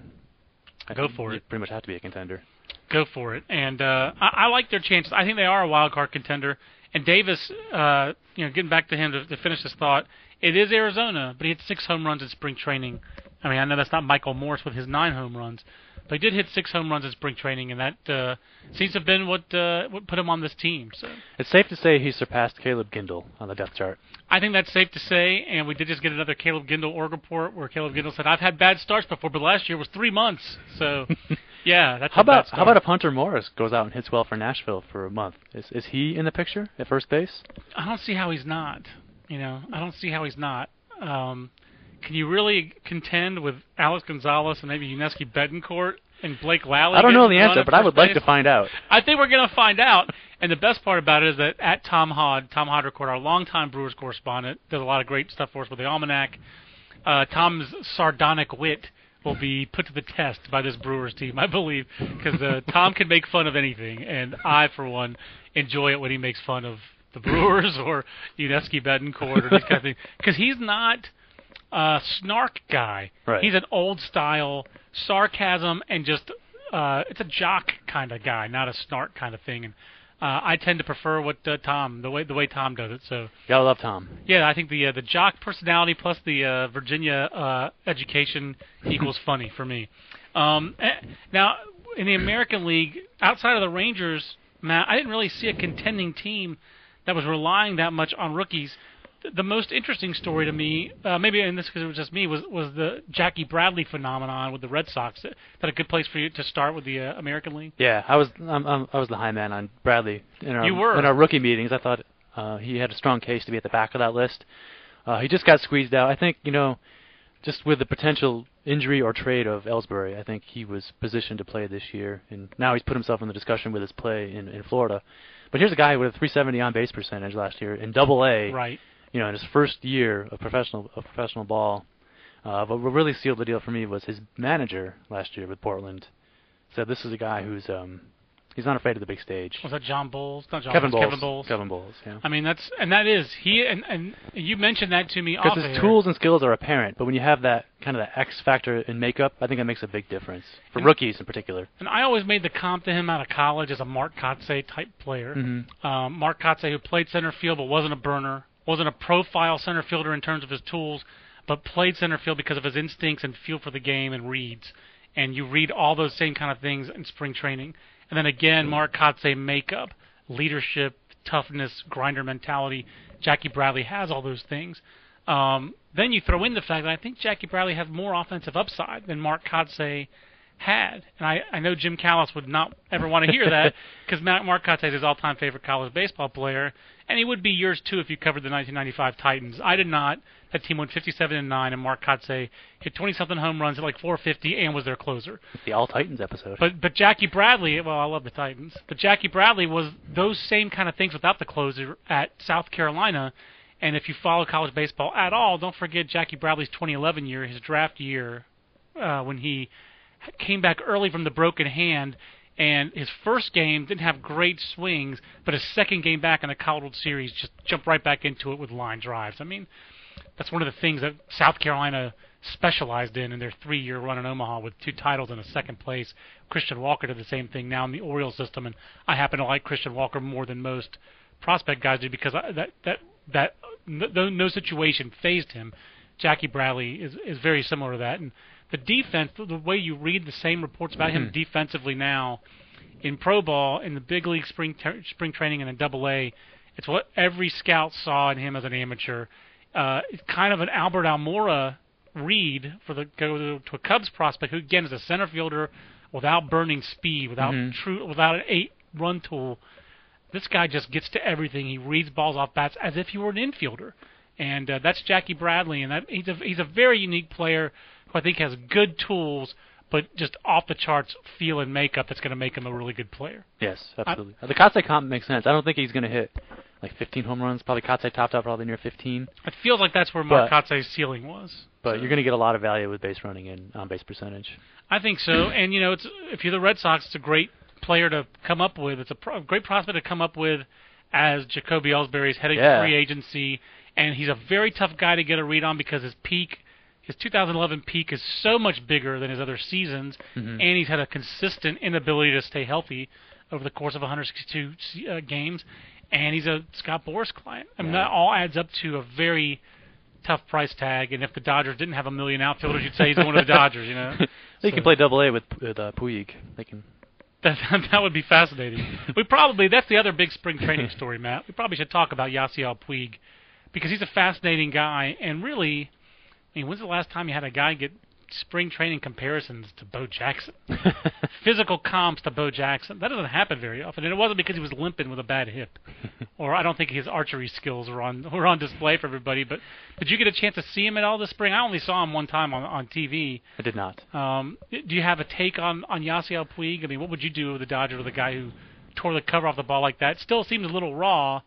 Go for it. Pretty much have to be a contender. go for it. And uh, I, I like their chances. I think they are a wild card contender. And Davis, uh, you know, getting back to him to, to finish this thought, it is Arizona, but he had six home runs in spring training. I mean, I know that's not Michael Morse with his nine home runs, but he did hit six home runs in spring training, and that uh, seems to have been what uh, what put him on this team. So It's safe to say he surpassed Caleb Gindl on the depth chart. I think that's safe to say. And we did just get another Caleb Gindl org report where Caleb Gindl said, "I've had bad starts before, but last year was three months." So, yeah, that's How about start. how about if Hunter Morris goes out and hits well for Nashville for a month? Is is he in the picture at first base? I don't see how he's not. You know, I don't see how he's not. Um, can you really contend with Alex Gonzalez and maybe Yuniesky Betancourt and Blake Lalli? I don't know the answer, but I would like to find out. I think we're going to find out. And the best part about it is that at Tom Hod, Tom Haudricourt, our longtime Brewers correspondent, does a lot of great stuff for us with the Almanac. Uh, Tom's sardonic wit will be put to the test by this Brewers team, I believe, because uh, Tom can make fun of anything, and I, for one, enjoy it when he makes fun of the Brewers or Yuniesky Betancourt or these kind of things, because he's not a snark guy. Right. He's an old style sarcasm and just uh, it's a jock kind of guy, not a snark kind of thing. And uh, I tend to prefer what uh, Tom the way the way Tom does it. So Gotta love Tom. yeah, I think the uh, the jock personality plus the uh, Virginia uh, education equals funny for me. Um, eh, now in the American League, outside of the Rangers, Matt, I didn't really see a contending team that was relying that much on rookies. Th- The most interesting story to me, uh, maybe in this because it was just me, was was the Jackie Bradley phenomenon with the Red Sox. Is that a good place for you to start with the uh, American League? Yeah, I was I'm, I'm, I was the high man on Bradley in our You were. in our rookie meetings. I thought uh, he had a strong case to be at the back of that list. Uh, he just got squeezed out. I think you know, just with the potential injury or trade of Ellsbury, I think he was positioned to play this year, and now he's put himself in the discussion with his play in, in Florida. But here's a guy with a 370 on base percentage last year in Double A. Right. You know, in his first year of professional of professional ball. Uh, but what really sealed the deal for me was his manager last year with Portland. Said this is a guy who's um he's not afraid of the big stage. Was that John Boles? Not John Kevin Boles. Kevin Boles. Kevin Boles. Yeah. I mean, that's and that is he and and you mentioned that to me Because his tools and skills are apparent, but when you have that kind of that X factor in makeup, I think that makes a big difference for And- rookies in particular. And I always made the comp to him out of college as a Mark Kotsay type player. Mhm. Um, Mark Kotsay, who played center field but wasn't a burner, wasn't a profile center fielder in terms of his tools, but played center field because of his instincts and feel for the game and reads. And you read all those same kind of things in spring training. And then again, Mark Kotsay makeup, leadership, toughness, grinder mentality. Jackie Bradley has all those things. Um, then you throw in the fact that I think Jackie Bradley has more offensive upside than Mark Kotsay had. And I, I know Jim Callis would not ever want to hear that because Mark Kotsay is his all-time favorite college baseball player, and he would be yours too if you covered the 1995 Titans. I did not. That team went 57 and nine, and Mark Kotsay hit 20-something home runs at like 450 and was their closer. The All Titans episode. But but Jackie Bradley, well, I love the Titans, but Jackie Bradley was those same kind of things without the closer at South Carolina. And if you follow college baseball at all, don't forget Jackie Bradley's 2011 year, his draft year, uh, when he came back early from the broken hand. And his first game didn't have great swings, but his second game back in the College World Series just jumped right back into it with line drives. I mean, that's one of the things that South Carolina specialized in in their three-year run in Omaha with two titles and a second place. Christian Walker did the same thing now in the Orioles system, and I happen to like Christian Walker more than most prospect guys do because that that that no, no situation fazed him. Jackie Bradley is is very similar to that, and the defense, the way you read the same reports about him defensively now in pro ball, in the big league spring ter- spring training, and in Double A, it's what every scout saw in him as an amateur. Uh, it's kind of an Albert Almora read for the go to, to a Cubs prospect who again is a center fielder without burning speed, without Mhm. true, without an eight run tool. This guy just gets to everything. He reads balls off bats as if he were an infielder, and uh, that's Jackie Bradley. And that, he's a he's a very unique player who I think has good tools, but just off the charts feel and makeup that's going to make him a really good player. yes, absolutely. the Kotsay comp makes sense. I don't think he's going to hit like 15 home runs. Probably Kotsay topped out probably near 15. It feels like that's where Mark But- Kotsay's ceiling was. But you're going to get a lot of value with base running and on base percentage. I think so. And you know, it's if you're the Red Sox, it's a great player to come up with. It's a pro- great prospect to come up with as Jacoby Ellsbury's heading Yeah. free agency, and he's a very tough guy to get a read on because his peak, his 2011 peak is so much bigger than his other seasons, Mhm. and he's had a consistent inability to stay healthy over the course of 162 uh, games, and he's a Scott Boras client. I mean, Yeah. that all adds up to a very tough price tag. And if the Dodgers didn't have a million outfielders, you'd say he's one of the Dodgers. You know, they So- can play Double A with with uh, Puig. They can. that that would be fascinating. we probably that's the other big spring training story, Matt. We probably should talk about Yasiel Puig because he's a fascinating guy, and really, I mean, when's the last time you had a guy get spring training comparisons to Bo Jackson? Physical comps to Bo Jackson. That doesn't happen very often, and it wasn't because he was limping with a bad hip, or I don't think his archery skills were on were on display for everybody. But did you get a chance to see him at all this spring? I only saw him one time on on TV. I did not. Um, do you have a take on on Yasiel Puig? I mean, what would you do with the Dodgers with a guy who tore the cover off the ball like that? Still seems a little raw,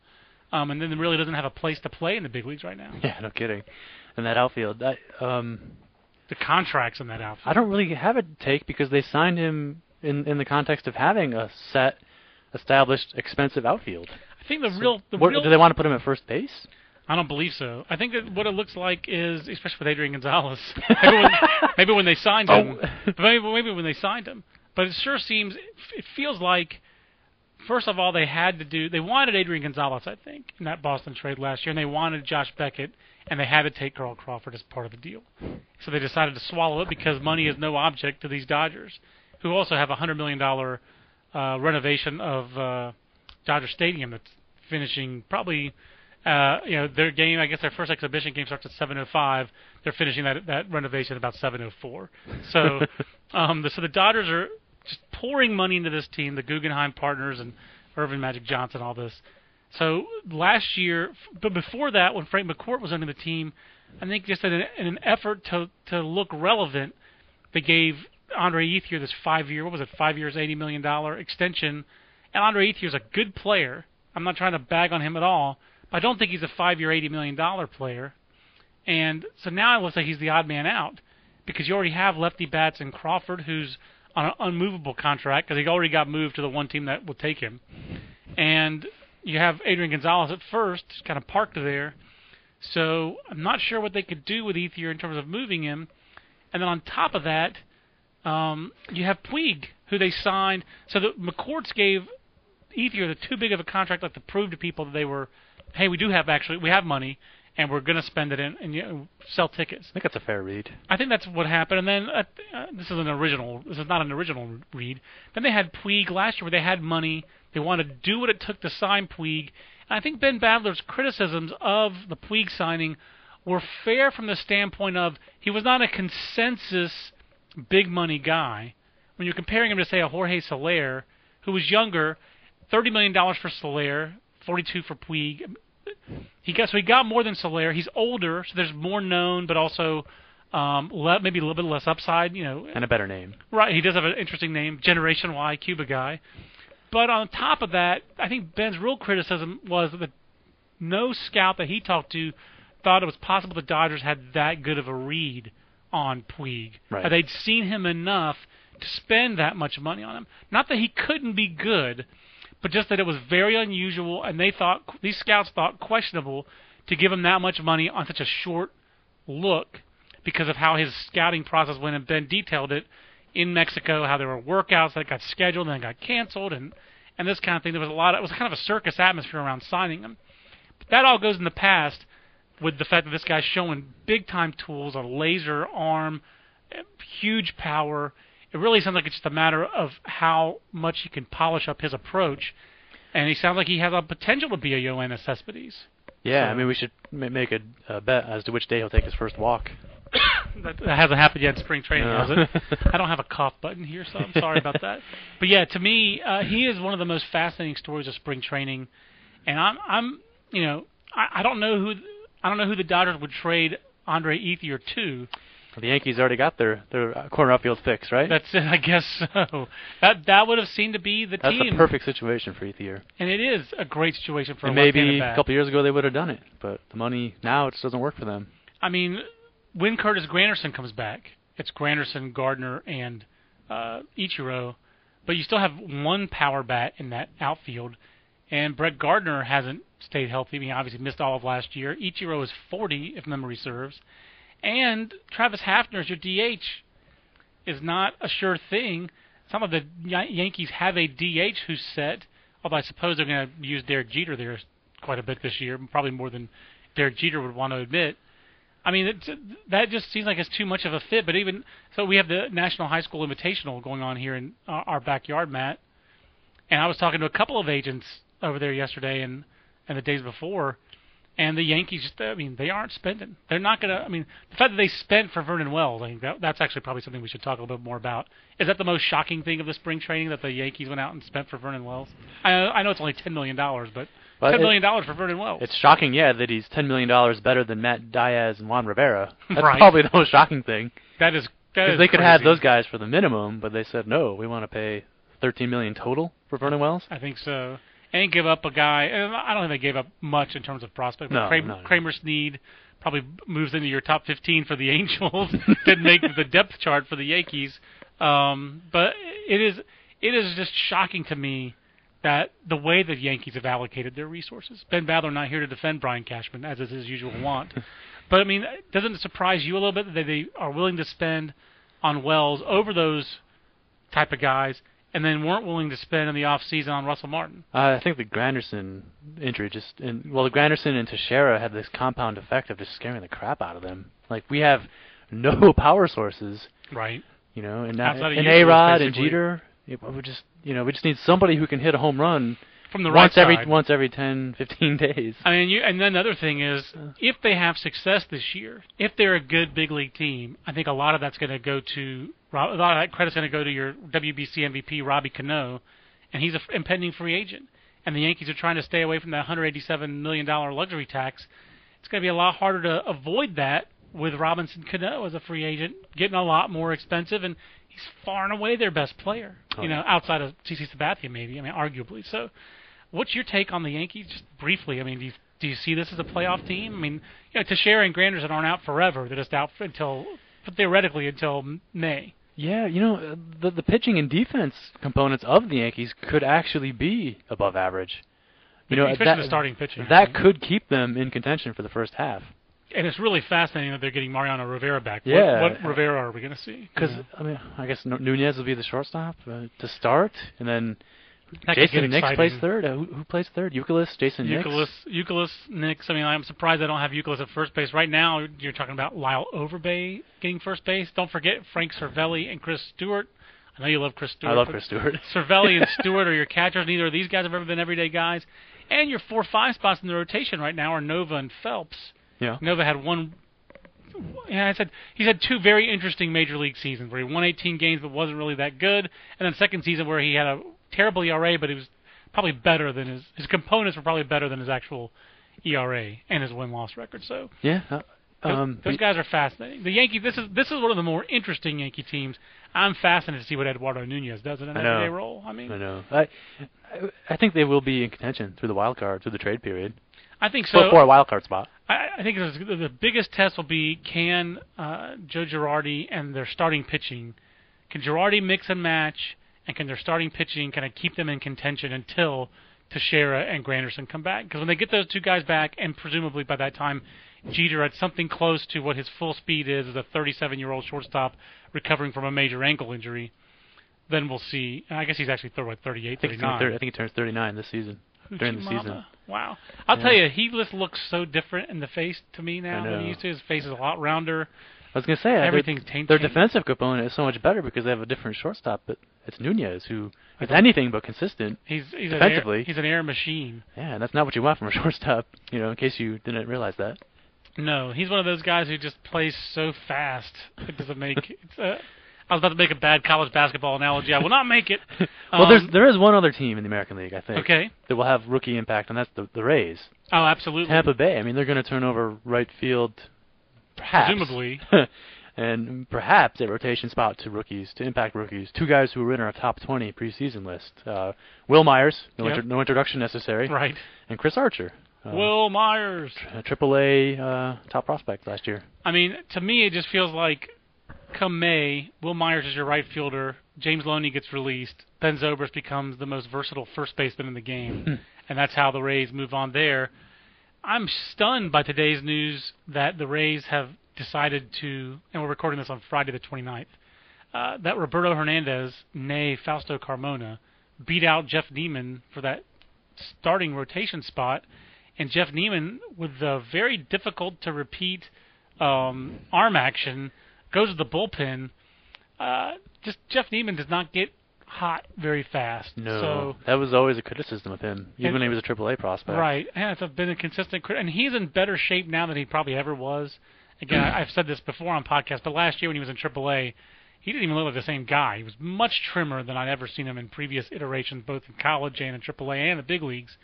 um, and then really doesn't have a place to play in the big leagues right now. Yeah, no kidding. And that outfield, I, um, The contracts in that outfield. I don't really have a take because they signed him in in the context of having a set, established, expensive outfield. I think the real the What, real do they want to put him at first base? I don't believe so. I think that what it looks like is, especially with Adrian Gonzalez, maybe when, maybe when they signed him, Oh. maybe, maybe when they signed him. But it sure seems, it feels like, first of all, they had to do, they wanted Adrian Gonzalez, I think, in that Boston trade last year, and they wanted Josh Beckett, and they had to take Carl Crawford as part of the deal. So they decided to swallow it because money is no object to these Dodgers, who also have a hundred million dollar uh, renovation of uh, Dodger Stadium that's finishing probably uh, you know, their game, I guess their first exhibition game starts at 7:05. They're finishing that that renovation about 7:04. So, um, the, so the Dodgers are just pouring money into this team, the Guggenheim partners and Earvin Magic Johnson, all this. So last year, but before that, when Frank McCourt was under the team, I think just in an, in an effort to to look relevant, they gave Andre Ethier this five-year, what was it, five years, eighty million dollar extension. And Andre Ethier's a good player. I'm not trying to bag on him at all, but I don't think he's a five-year, eighty million dollar player. And so now it looks like he's the odd man out because you already have lefty bats and Crawford, who's on an unmovable contract because he already got moved to the one team that will take him, and you have Adrian Gonzalez at first, kind of parked there. So I'm not sure what they could do with Ethier in terms of moving him. And then on top of that, um, you have Puig, who they signed. So the McCourts gave Ethier the too big of a contract, like to prove to people that they were, hey, we do have actually we have money, and we're going to spend it in and you know, sell tickets. I think that's a fair read. I think that's what happened. And then uh, uh, this is an original. This is not an original read. Then they had Puig last year, where they had money. They wanted to do what it took to sign Puig. And I think Ben Badler's criticisms of the Puig signing were fair from the standpoint of he was not a consensus big money guy. When you're comparing him to say a Jorge Soler, who was younger, thirty million dollars for Soler, forty-two for Puig. He got so he got more than Soler. He's older, so there's more known, but also um, le- maybe a little bit less upside. You know, And a better name. right? He does have an interesting name, Generation Y, Cuba guy. But on top of that, I think Ben's real criticism was that no scout that he talked to thought it was possible the Dodgers had that good of a read on Puig. Right. They'd seen him enough to spend that much money on him. Not that he couldn't be good, but just that it was very unusual, and they thought these scouts thought questionable to give him that much money on such a short look because of how his scouting process went, and Ben detailed it in Mexico, how there were workouts that got scheduled and then got canceled, and and this kind of thing. There was a lot. Of, it was kind of a circus atmosphere around signing him. But that all goes in the past with the fact that this guy's showing big time tools, a laser arm, eh, huge power. It really sounds like it's just a matter of how much he can polish up his approach. And he sounds like he has a potential to be a Yoenis Cespedes. Yeah, So- I mean we should ma- make a, a bet as to which day he'll take his first walk. that, that hasn't happened yet in spring training, No. has it? I don't have a cough button here, so I'm sorry about that. But yeah, to me, uh, he is one of the most fascinating stories of spring training, and I'm, I'm, you know, I, I don't know who, I don't know who the Dodgers would trade Andre Ethier to. The Yankees already got their their uh, corner outfield fix, right? That's it, I guess so. That that would have seemed to be the That's team, the perfect situation for Ethier. and it is a great situation for And a maybe a couple years ago they would have done it, but the money now it just doesn't work for them. I mean, when Curtis Granderson comes back, it's Granderson, Gardner, and uh, Ichiro, but you still have one power bat in that outfield, and Brett Gardner hasn't stayed healthy. I mean, he obviously missed all of last year. Ichiro is 40, if memory serves, and Travis Hafner as your DH is not a sure thing. Some of the Yankees have a DH who's set, although I suppose they're going to use Derek Jeter there quite a bit this year, probably more than Derek Jeter would want to admit. I mean, it, that just seems like it's too much of a fit. But even so, we have the National High School Invitational going on here in our backyard, Matt. And I was talking to a couple of agents over there yesterday and and the days before, and the Yankees I mean they aren't spending. They're not gonna. I mean the fact that they spent for Vernon Wells, I think that, that's actually probably something we should talk a little bit more about. Is that the most shocking thing of the spring training that the Yankees went out and spent for Vernon Wells? I I know it's only ten million dollars, but Well, ten million dollars for Vernon Wells. It's shocking, yeah, that he's ten million dollars better than Matt Diaz and Juan Rivera. That's Right. probably the most shocking thing. that is that 'Cause is they could have those guys for the minimum, but they said no, we want to pay thirteen million total for Vernon Wells. I think so. And give up a guy. and I don't think they gave up much in terms of prospect. But No, Kramer, no, no. Kramer Sneed probably moves into your top 15 for the Angels. Didn't make the depth chart for the Yankees. Um, but it is it is just shocking to me that the way the Yankees have allocated their resources. Ben Badler not here to defend Brian Cashman as is his usual wont. But I mean, doesn't it surprise you a little bit that they are willing to spend on Wells over those type of guys, and then weren't willing to spend in the off season on Russell Martin? Uh, I think the Granderson injury just, and, well, the Granderson and Teixeira had this compound effect of just scaring the crap out of them. Like we have no power sources, Right. you know, and of and A Rod and. Jeter. We just, you know, we just need somebody who can hit a home run From the right once every side. once every 10, 15 days. I mean, you, and then the other thing is, if they have success this year, if they're a good big league team, I think a lot of that's going to go to Rob- a lot of that credit's going to go to your WBC MVP Robbie Cano, and he's an impending free agent. And the Yankees are trying to stay away from that 187 million dollar luxury tax. It's going to be a lot harder to avoid that with Robinson Cano as a free agent, getting a lot more expensive, and he's far and away their best player. Oh, you know, yeah. outside of CC Sabathia, maybe. I mean, arguably. So, what's your take on the Yankees? Just briefly. I mean, do you, do you see this as a playoff team? I mean, you know, Teixeira and Granderson aren't out forever. They're just out f- until theoretically until May. Yeah, you know, uh, the the pitching and defense components of the Yankees could actually be above average. You know, especially that, the starting pitching. that could keep them in contention for the first half. and it's really fascinating that they're getting Mariano Rivera back. Yeah. What, what Rivera are we going to see? Because know? I mean, I guess Nunez will be the shortstop uh, to start, and then That Jayson Nix plays third. Uh, who, who plays third? Youkilis, Jayson Nix. Youkilis, Youkilis, Nix. I mean, I'm surprised I don't have Youkilis at first base right now. You're talking about Lyle Overbay getting first base. Don't forget Frank Cervelli and Chris Stewart. I know you love Chris Stewart. I love Chris Stewart. Cervelli and Stewart are your catchers. Neither of these guys have ever been everyday guys. And your four five spots in the rotation right now are Nova and Phelps. yeah. Nova had one. Yeah, I said he's had two very interesting major league seasons where he won 18 games but wasn't really that good, and then second season where he had a terrible ERA but he was probably better than his his components were probably better than his actual ERA and his win loss record. So Yeah. Uh, those, um, those guys are fascinating. The Yankees. This is this is one of the more interesting Yankee teams. I'm fascinated to see what Eduardo Nunez does in an everyday role. I mean, I know. I, I think they will be in contention through the wild card, through the trade period, I think so. for, for a wild card spot. I, I think it's- the biggest test will be can uh, Joe Girardi and their starting pitching, can Girardi mix and match, and can their starting pitching kind of keep them in contention until Teixeira and Granderson come back? Because when they get those two guys back, and presumably by that time Jeter at something close to what his full speed is as a 37-year-old shortstop recovering from a major ankle injury, then we'll see. I guess he's actually throw at 38, I think, 39. I think he turns 39 this season. during the Uchimata. season. Wow. I'll Yeah. tell you, he just looks so different in the face to me now than he used to. His face is a lot rounder. I was gonna say their- Everything's taint- Their defensive component is so much better because they have a different shortstop, but it's Nunez who is anything but consistent. He's he's an air, Defensively. he's an air machine. Yeah, and that's not what you want from a shortstop. You know, in case you didn't realize that. No, he's one of those guys who just plays so fast. It doesn't make. It's, uh, I was about to make a bad college basketball analogy. I will not make it. well, there's Um, there is one other team in the American League, I think, okay. that will have rookie impact, and that's the the Rays. Oh, absolutely. Tampa Bay. I mean, they're going to turn over right field, perhaps, Presumably. and perhaps a rotation spot to rookies, to impact rookies. Two guys who were in our top 20 preseason list: uh, Wil Myers, no, Yep. inter- no introduction necessary, Right. and Chris Archer. Uh, Wil Myers. a Triple A uh, top prospect last year. I mean, to me, it just feels like come May, Wil Myers is your right fielder. James Loney gets released. Ben Zobrist becomes the most versatile first baseman in the game, and that's how the Rays move on there. I'm stunned by today's news that the Rays have decided to, and we're recording this on Friday the 29th, uh, that Roberto Hernandez, nay Fausto Carmona, beat out Jeff Niemann for that starting rotation spot, and Jeff Niemann, with the very difficult to repeat um, arm action, goes to the bullpen. Uh, just Jeff Niemann does not get hot very fast. No, So that was always a criticism of him, even And- when he was a AAA prospect. Right, and it's been a consistent, crit- and he's in better shape now than he probably ever was. Again, I- I've said this before on podcasts, but last year when he was in AAA, he didn't even look like the same guy. He was much trimmer than I'd ever seen him in previous iterations, both in college and in AAA and the big leagues.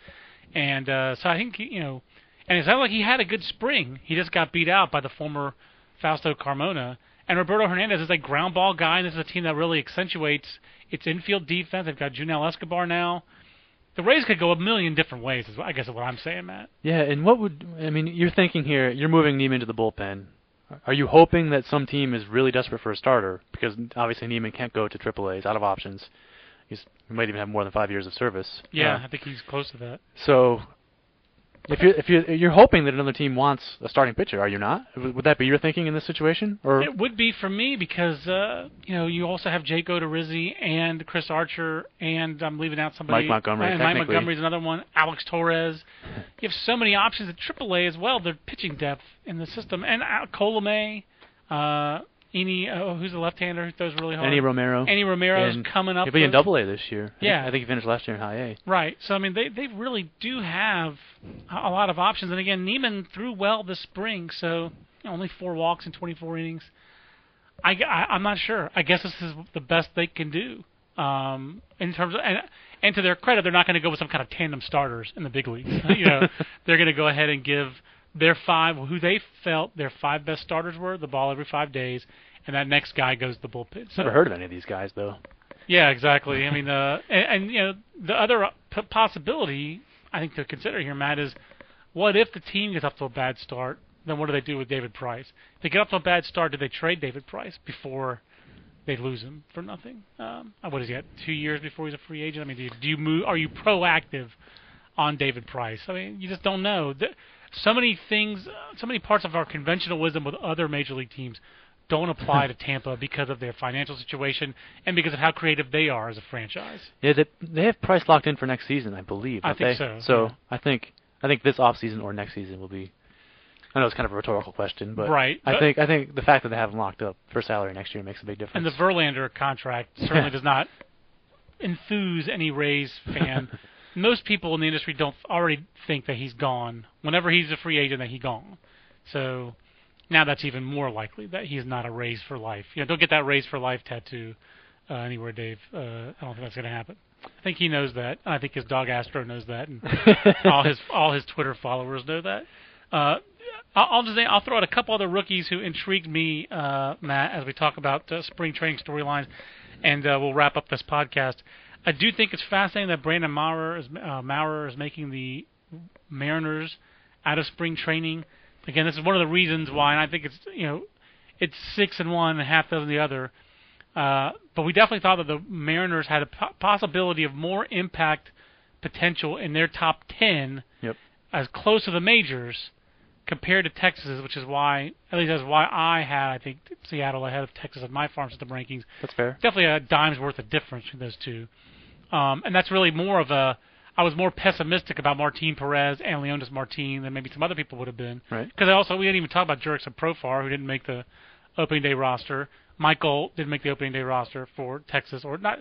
And uh, so I think he, you know, and it sounded like he had a good spring. He just got beat out by the former Fausto Carmona. And Roberto Hernandez is a ground ball guy, and this is a team that really accentuates its infield defense. They've got Yunel Escobar now. The Rays could go a million different ways. Is what, I guess is what I'm saying, Matt. Yeah, and what would I mean? You're thinking here. You're moving Niemann to the bullpen. Are you hoping that some team is really desperate for a starter? Because obviously Niemann can't go to AAA. He's out of options. He's, he might even have more than five years of service. Yeah, Uh, I think he's close to that. so if you're if you're you're hoping that another team wants a starting pitcher, are you not? Would that be your thinking in this situation? Or It would be for me because uh, you know you also have Jake Odorizzi and Chris Archer, and I'm leaving out somebody. Mike Montgomery, And Mike. Montgomery's another one. Alex Torres. You have so many options at AAA as well. Their pitching depth in the system, and uh, Colome, uh, Eni, oh, who's the left-hander who throws really hard. Enny Romero? Enny Romero's And coming up. He'll be in Double A this year. I think- Yeah. I think he finished last year in High A. Right. So I mean, they they really do have a a lot of options. And again, Niemann threw well this spring, so only four walks in 24 innings. I, I am not sure. I guess this is the best they can do. Um, in terms of and and to their credit, they're not going to go with some kind of tandem starters in the big leagues. you know, they're going to go ahead and give their five who they felt their five best starters were the ball every five days, and that next guy goes to the bullpen. So Never heard of any of these guys though. yeah, exactly. I mean, uh, and, and you know, the other p- possibility I think to consider here, Matt, is what if the team gets off to a bad start? Then what do they do with David Price? If they get off to a bad start, do they trade David Price before they lose him for nothing? Um, uh, what is he at? Two years before he's a free agent. I mean, do you, do you move? Are you proactive on David Price? I mean, you just don't know. Th- So many things, so many parts of our conventional wisdom with other major league teams don't apply to Tampa because of their financial situation and because of how creative they are as a franchise. Yeah, they, they have Price locked in for next season, I believe. I think they? so, So yeah. I think I think this off season or next season will be. I know it's kind of a rhetorical question, but Right, I but- think I think the fact that they have him locked up for salary next year makes a big difference. And the Verlander contract certainly does not enthuse any Rays fan. Most people in the industry don't already think that he's gone. Whenever he's a free agent, that he's gone. So now that's even more likely that he's not a Ray for life. You know, don't get that raise for life tattoo uh, anywhere, Dave. Uh, I don't think that's going to happen. I think he knows that. I think his dog Astro knows that, and all his all his Twitter followers know that. Uh, I'll, just say I'll throw out a couple other rookies who intrigued me, uh, Matt, as we talk about uh, spring training storylines, and uh, we'll wrap up this podcast. I do think it's fascinating that Brandon Maurer is uh, Maurer is making the Mariners out of spring training. Again, this is one of the reasons why, and I think it's you know it's six and one and half dozen the other. Uh, but we definitely thought that the Mariners had a po- possibility of more impact potential in their top ten Yep. as close to the majors compared to Texas, which is why, at least that's why I had, I think, Seattle ahead of Texas in my farm system rankings. That's fair. Definitely a dime's worth of difference between those two. Um, and that's really more of a, I was more pessimistic about Martin Perez and Leonys Martin than maybe some other people would have been. Right. Because I also, we didn't even talk about Jurickson Profar, who didn't make the opening day roster. Michael didn't make the opening day roster for Texas, or not,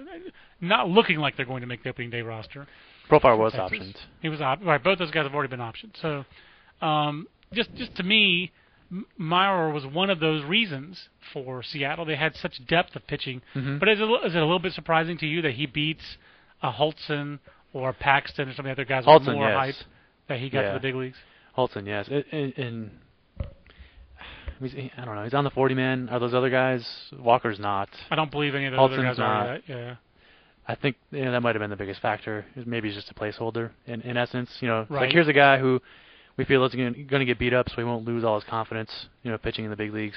not looking like they're going to make the opening day roster. Profar was Texas. options. He was op- right. Both those guys have already been optioned. So, um, just just to me, M- Maurer was one of those reasons for Seattle. They had such depth of pitching. Mhm. But is it, a it a little bit surprising to you that he beats a Hultzen or Paxton or some of the other guys with more yes. hype that he got Yeah. to the big leagues? Hultzen, yes. And, and I don't know. He's on the 40 man. Are those other guys? Walker's not. I don't believe any of those other Holton's guys are not. that. Yeah. I think you know, that might have been the biggest factor. Maybe he's just a placeholder in, in essence. You know, Right. like here's a guy who we feel is going to get beat up, so he won't lose all his confidence. You know, pitching in the big leagues.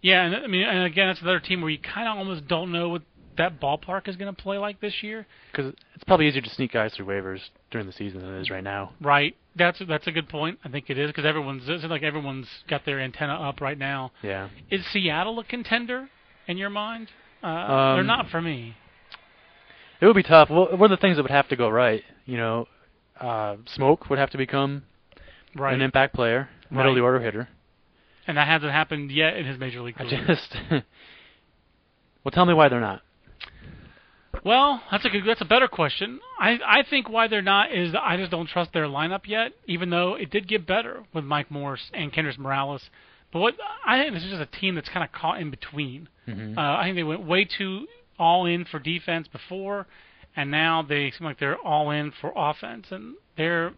Yeah, and I mean, and again, that's another team where you kind of almost don't know what that ballpark is going to play like this year. Because it's probably easier to sneak guys through waivers during the season than it is right now. Right. That's that's a good point. I think it is because everyone's it's like everyone's got their antenna up right now. Yeah. Is Seattle a contender in your mind? Uh, Um, they're not for me. It would be tough. Well, one of the things that would have to go right, you know, uh, Smoak would have to become Right. an impact player, middle of the order hitter. and that hasn't happened yet in his major league career. I just. well, tell me why they're not. Well, that's a good. That's a better question. I I think why they're not is I just don't trust their lineup yet. Even though it did get better with Mike Morse and Kendrys Morales, but what I think this is just a team that's kind of caught in between. Mm-hmm. Uh, I think they went way too all in for defense before, and now they seem like they're all in for offense, and their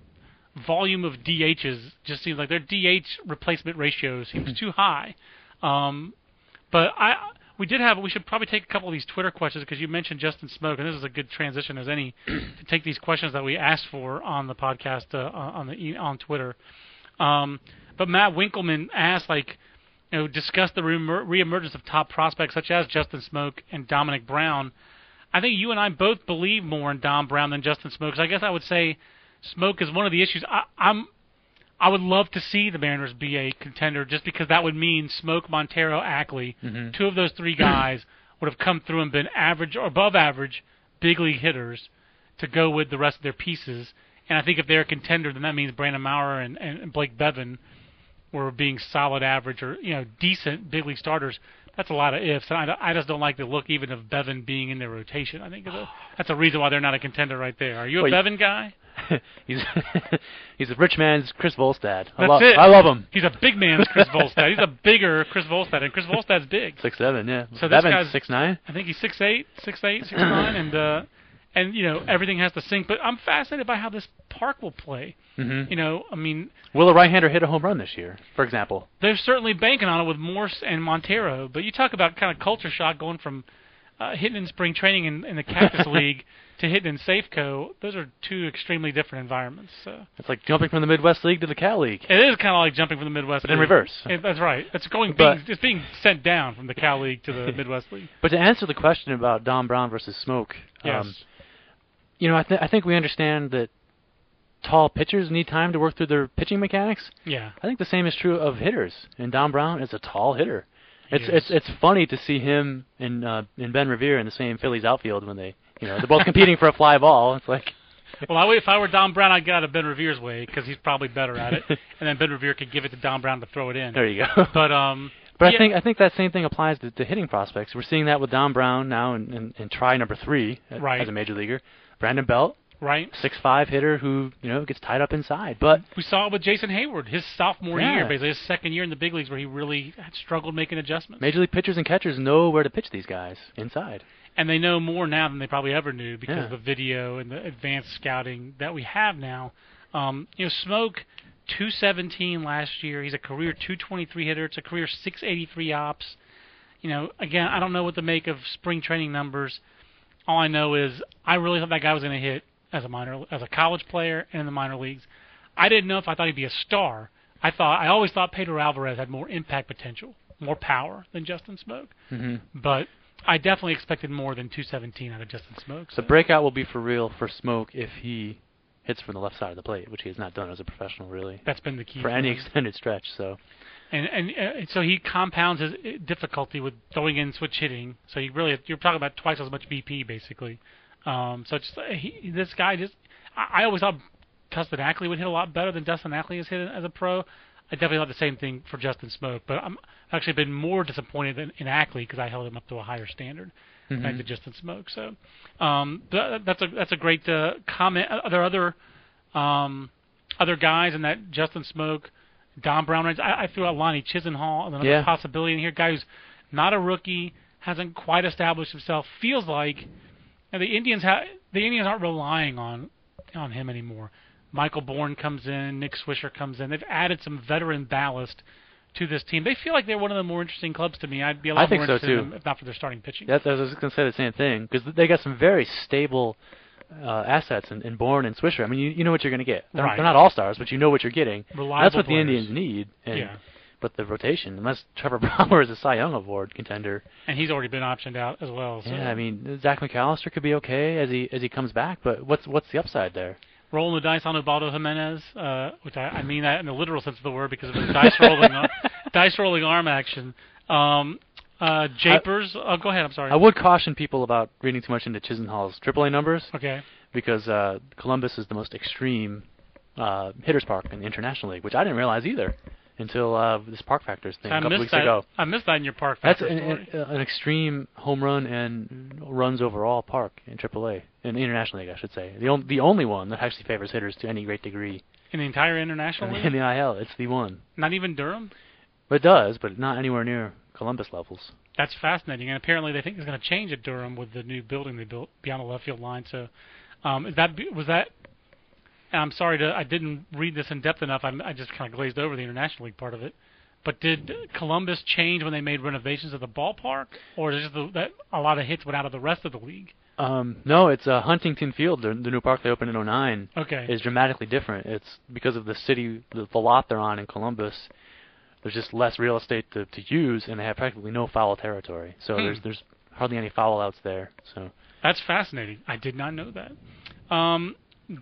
volume of DHs just seems like their DH replacement ratio seems too high. Um, but I we did have we should probably take a couple of these Twitter questions because you mentioned Justin Smoak, and this is a good transition as any to take these questions that we asked for on the podcast uh, on the on Twitter. Um, but Matt Winkleman asked like you know, discuss the reemer- reemergence of top prospects such as Justin Smoak and Domonic Brown. I think you and I both believe more in Dom Brown than Justin Smoak. So I guess I would say Smoak is one of the issues. I, I'm I would love to see the Mariners be a contender just because that would mean Smoak, Montero, Ackley, Mhm. two of those three guys would have come through and been average or above average big league hitters to go with the rest of their pieces. And I think if they're a contender, then that means Brandon Maurer and, and Blake Beavan were being solid average or you know decent big league starters. That's a lot of ifs, and I, I just don't like the look even of Beavan being in their rotation. I think that's a, that's a reason why they're not a contender right there. Are you a Well, Beavan guy? he's he's a rich man's Chris Volstad. I That's love it. I love him. He's a big man's Chris Volstad. He's a bigger Chris Volstad, and Chris Volstad's big. Six seven, yeah. So this guy's- six nine. I think he's six eight, six eight, six nine, and uh, and you know everything has to sync. But I'm fascinated by how this park will play. Mm-hmm. You know, I mean, Will a right-hander hit a home run this year, for example? they're certainly banking on it with Morse and Montero. But you talk about kind of culture shock going from uh, hitting in spring training in, in the Cactus League to hitting in Safeco. Those are two extremely different environments. So It's like jumping from the Midwest League to the Cal League. it is kind of like jumping from the Midwest. But in reverse. It- that's right. It's going But- being, it's being sent down from the Cal League to the Midwest League. But to answer the question about Dom Brown versus Smoak, Yes. um, you know, I, th- I think we understand that tall pitchers need time to work through their pitching mechanics. yeah. I think the same is true of hitters, and Dom Brown is a tall hitter. It's it's it's funny to see him and uh, and Ben Revere in the same Phillies outfield when they you know they're both competing for a fly ball. It's like Well, I, if I were Dom Brown, I'd get out of Ben Revere's way because he's probably better at it, and then Ben Revere could give it to Dom Brown to throw it in. there you go. But um, But yeah, I think I think that same thing applies to, to hitting prospects. We're seeing that with Dom Brown now in, in, in try number three Right. as a major leaguer. Brandon Belt, right. six five hitter who you know gets tied up inside. But We saw it with Jason Heyward, his sophomore Yeah. year, basically his second year in the big leagues, where he really had struggled making adjustments. major league pitchers and catchers know where to pitch these guys inside. and they know more now than they probably ever knew because Yeah. of the video and the advanced scouting that we have now. Um, you know, Smoak, 217 last year. He's a career 223 hitter. It's a career 683 ops. You know, again, I don't know what to make of spring training numbers. All I know is I really thought that guy was going to hit as a minor, as a college player and in the minor leagues. I didn't know if I thought he'd be a star. I thought I always thought Pedro Alvarez had more impact potential, more power than Justin Smoak. Mm-hmm. But I definitely expected more than 217 out of Justin Smoak. The breakout will be for real for Smoak if he hits from the left side of the plate, which he has not done as a professional really that's been the key for any him. extended stretch. So and and uh, so he compounds his difficulty with throwing in switch hitting. So you really you're talking about twice as much BP basically. Um, so it's uh, he, this guy just I, I always thought Dustin Ackley would hit a lot better than Dustin Ackley has hit as a pro. I definitely thought the same thing for Justin Smoak, but I'm I've actually been more disappointed than in Ackley because I held him up to a higher standard. Mhm. than Justin Smoak. So um, th- that's a that's a great uh, comment. Are there other um, other guys in that Justin Smoak, Dom Brown range? I, I threw out Lonnie Chisenhall, as another Yeah. possibility in here. Guy who's not a rookie, hasn't quite established himself. Feels like and the Indians ha- the Indians aren't relying on on him anymore. Michael Bourn comes in, Nick Swisher comes in. They've added some veteran ballast to this team. They feel like they're one of the more interesting clubs to me. I'd be a lot I think more so, interested in them if not for their starting pitching. That, I was going to say the same thing because they got some very stable uh, assets in, in Bourn and Swisher. I mean, you, you know what you're going to get. They're, Right. they're not all stars, but you know what you're getting. Reliable That's what players. the Indians need. And Yeah. But the rotation, unless Trevor Bauer is a Cy Young Award contender. And he's already been optioned out as well. So. Yeah, I mean Zach McAllister could be okay as he as he comes back, but what's what's the upside there? rolling the dice on Ubaldo Jimenez, uh, which I, I mean that in the literal sense of the word because of his dice rolling, ar- dice rolling arm action. Um, uh, Japers, oh, go ahead. I'm sorry. I would caution people about reading too much into Chisenhall's AAA numbers Okay. because uh, Columbus is the most extreme uh, hitters park in the International League, which I didn't realize either until uh, this Park Factors thing I a couple weeks that. ago. I missed that in your park. Factors. That's an, an, an extreme home run and runs overall park in AAA, in the International League, I should say. The, on, the only one that actually favors hitters to any great degree in the entire international League? in the IL. It's the one. Not even Durham. It does, but not anywhere near Columbus levels. That's fascinating, and apparently they think it's going to change at Durham with the new building they built beyond the left field line. So, um, is that was that? And I'm sorry to I didn't read this in depth enough. I, I just kind of glazed over the International League part of it. But did Columbus change when they made renovations of the ballpark, or is it just the, that a lot of hits went out of the rest of the league? Um, no, it's uh, Huntington Field, the, the new park they opened in '09. Okay. is dramatically different. It's because of the city, the, the lot they're on in Columbus. There's just less real estate to, to use, and they have practically no foul territory. So Hmm. there's there's hardly any foul outs there. So That's fascinating. I did not know that. Um,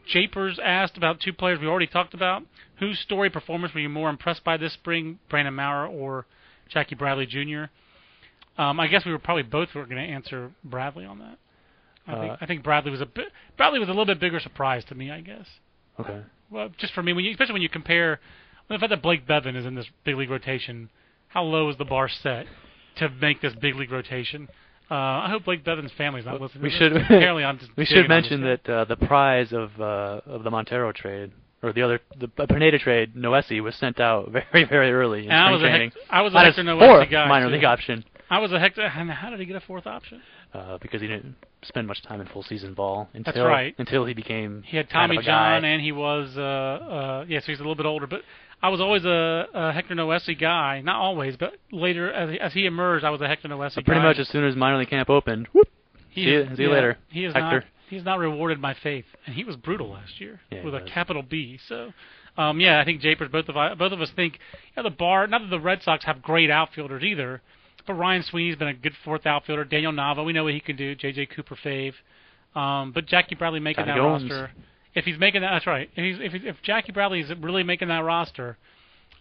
Japers asked about two players we already talked about. Whose story performance were you more impressed by this spring, Brandon Maurer or Jackie Bradley Jr.? Um, I guess we were probably both were going to answer Bradley on that. I Uh, think I think Bradley was a bit Bradley was a little bit bigger surprise to me, I guess. okay, Well, just for me, when you, especially when you compare well, the fact that Blake Beavan is in this big league rotation, how low is the bar set to make this big league rotation? Uh, I hope Blake Beavan's family's not listening. we should. Apparently, I'm just we should mention that uh, the prize of uh, of the Montero trade or the other the Pineda trade, Noesi was sent out very very early in And I spring was a training. Hec- I was a Hector Noesi guy, minor too. league option I was a Hector. and How did he get a fourth option? Uh, because he didn't spend much time in full season ball until right. until he became He had kind Tommy of a John, guy. and he was uh, uh, yeah, so he's a little bit older. But I was always a, a Hector Noesi guy. Not always, but later as, as he emerged, I was a Hector Noesi So guy. pretty much as soon as minor league camp opened, whoop, He See is- you- see you yeah, later, He is Hector. not. He's not rewarded my faith, and he was brutal last year Yeah, with a was. capital B. So, um, yeah, I think Japers. Both of both of us think yeah, the bar. Not that the Red Sox have great outfielders either, but Ryan Sweeney's been a good fourth outfielder. Daniel Nava, we know what he can do. J.J. Cooper fave. Um, but Jackie Bradley making Jonny that Gomes. roster. If he's making that, that's right. If he's if, he's- if Jackie Bradley is really making that roster,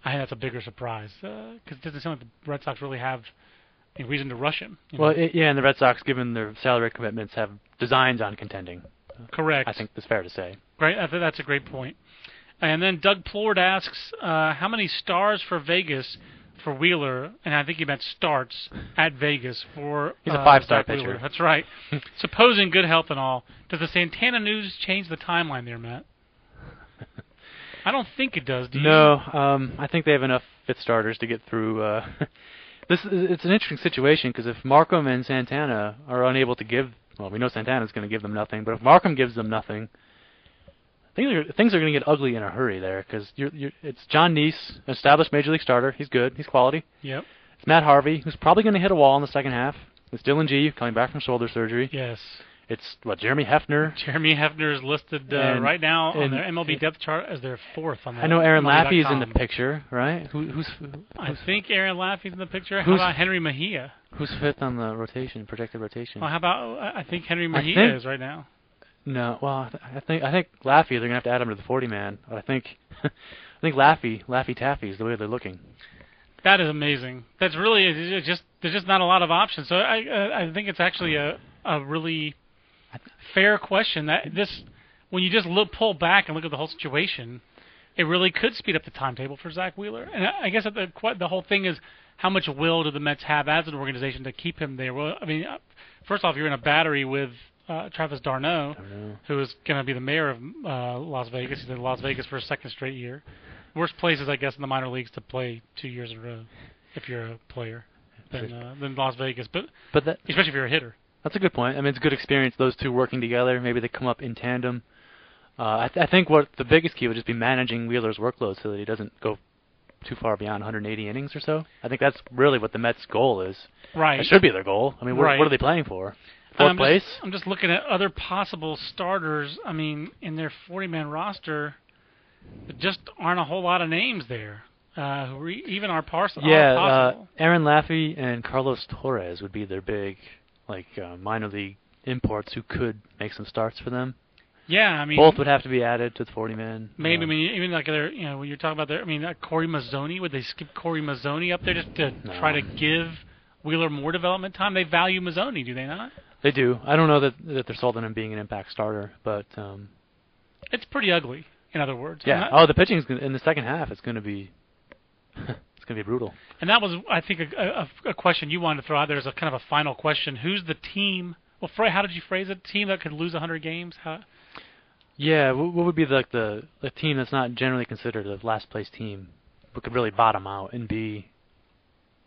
I think that's a bigger surprise because it doesn't seem like the Red Sox really have any reason to rush him. Well, it, yeah, and the Red Sox, given their salary commitments, have designs on contending. correct. I think that's fair to say. Great. I think that's a great point. And then Doug Plord asks, uh, how many stars for Vegas for Wheeler? And I think he meant starts at Vegas for. He's a uh, five-star Zack Wheeler. pitcher. That's right. Supposing good health and all, does the Santana news change the timeline there, Matt? I don't think it does. Do you? No, um, I think they have enough fifth starters to get through. Uh, this is, it's an interesting situation because if Marcum and Santana are unable to give, well, we know Santana's going to give them nothing, but if Marcum gives them nothing, things are things are going to get ugly in a hurry there because you're, you're, it's Jon Niese, established major league starter. He's good. He's quality. Yep. It's Matt Harvey, who's probably going to hit a wall in the second half. It's Dillon Gee coming back from shoulder surgery. Yes. It's what Jeremy Hefner. Jeremy Hefner is listed uh, And- right now on their MLB depth chart as their fourth on the I know Aaron. Laffey is in the picture, right? Who, who's I think Aaron Laffey's in the picture. How Who's- about Jenrry Mejia? who's fifth on the rotation, projected rotation? Well, how about I think Jenrry Mejia think- is right now. No, well, I think I think Laffey they're gonna have to add him to the forty man, I think I think Laffy Laffy Taffy is the way they're looking. That is amazing. That's really just there's just not a lot of options. So I uh, I think it's actually a a really fair question that this when you just look pull back and look at the whole situation, it really could speed up the timetable for Zack Wheeler. And I guess the the whole thing is how much will do the Mets have as an organization to keep him there? Well, I mean, uh, first off, you're in a battery with uh, Travis d'Arnaud. Who is going to be the mayor of uh, Las Vegas. He's in Las Vegas for a second straight year. Worst places, I guess, in the minor leagues to play two years in a row if you're a player than uh, than Las Vegas, but But that especially if you're a hitter. that's a good point. I mean, it's a good experience those two working together. Maybe they come up in tandem. Uh, I, th- I think what the biggest key would just be managing Wheeler's workload so that he doesn't go too far beyond 180 innings or so. I think that's really what the Mets' goal is. Right. It should be their goal. I mean, what, Right. what are they playing for? Fourth I'm place? Just, I'm just looking at other possible starters. I mean, in their 40-man roster, there just aren't a whole lot of names there. uh, who re- even our parcel. Yeah, uh. Aaron Laffey and Carlos Torres would be their big, like uh, minor league imports who could make some starts for them. yeah, I mean, Both would have to be added to the 40 man. Maybe I Um, mean even like they're you know when you're talking about their I mean uh, Cory Mazzoni would they skip Cory Mazzoni up there just to No. try to give Wheeler more development time? They value Mazzoni, do they not? They do. I don't know that that they're sold on him being an impact starter, but um, It's pretty ugly. In other words, yeah. That, Oh, the pitching's gonna, in the second half. It's going to be it's going to be brutal. and that was I think a, a, a question you wanted to throw out there as a kind of a final question. Who's the team? Well, Frey, how did you phrase it? Team that could lose 100 games? How, Yeah, what, what would be like the the team that's not generally considered a last place team, but could really bottom out and be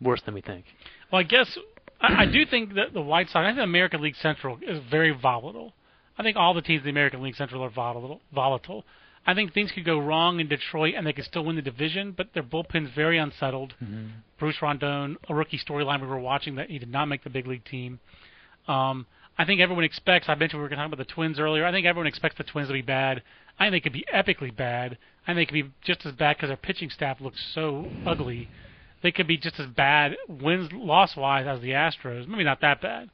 worse than we think? Well, I guess I, I do think that the White Sox. I think the American League Central is very volatile. I think all the teams in the American League Central are volatile. Volatile. I think things could go wrong in Detroit and they could still win the division, but their bullpen's very unsettled. Bruce Rondon, a rookie storyline we were watching that he did not make the big league team. Um, I think everyone expects. I mentioned we were going to talk about the Twins earlier. I think everyone expects the Twins to be bad. I think they could be epically bad. I think they could be just as bad because their pitching staff looks so ugly. They could be just as bad wins loss wise as the Astros. Maybe not that bad,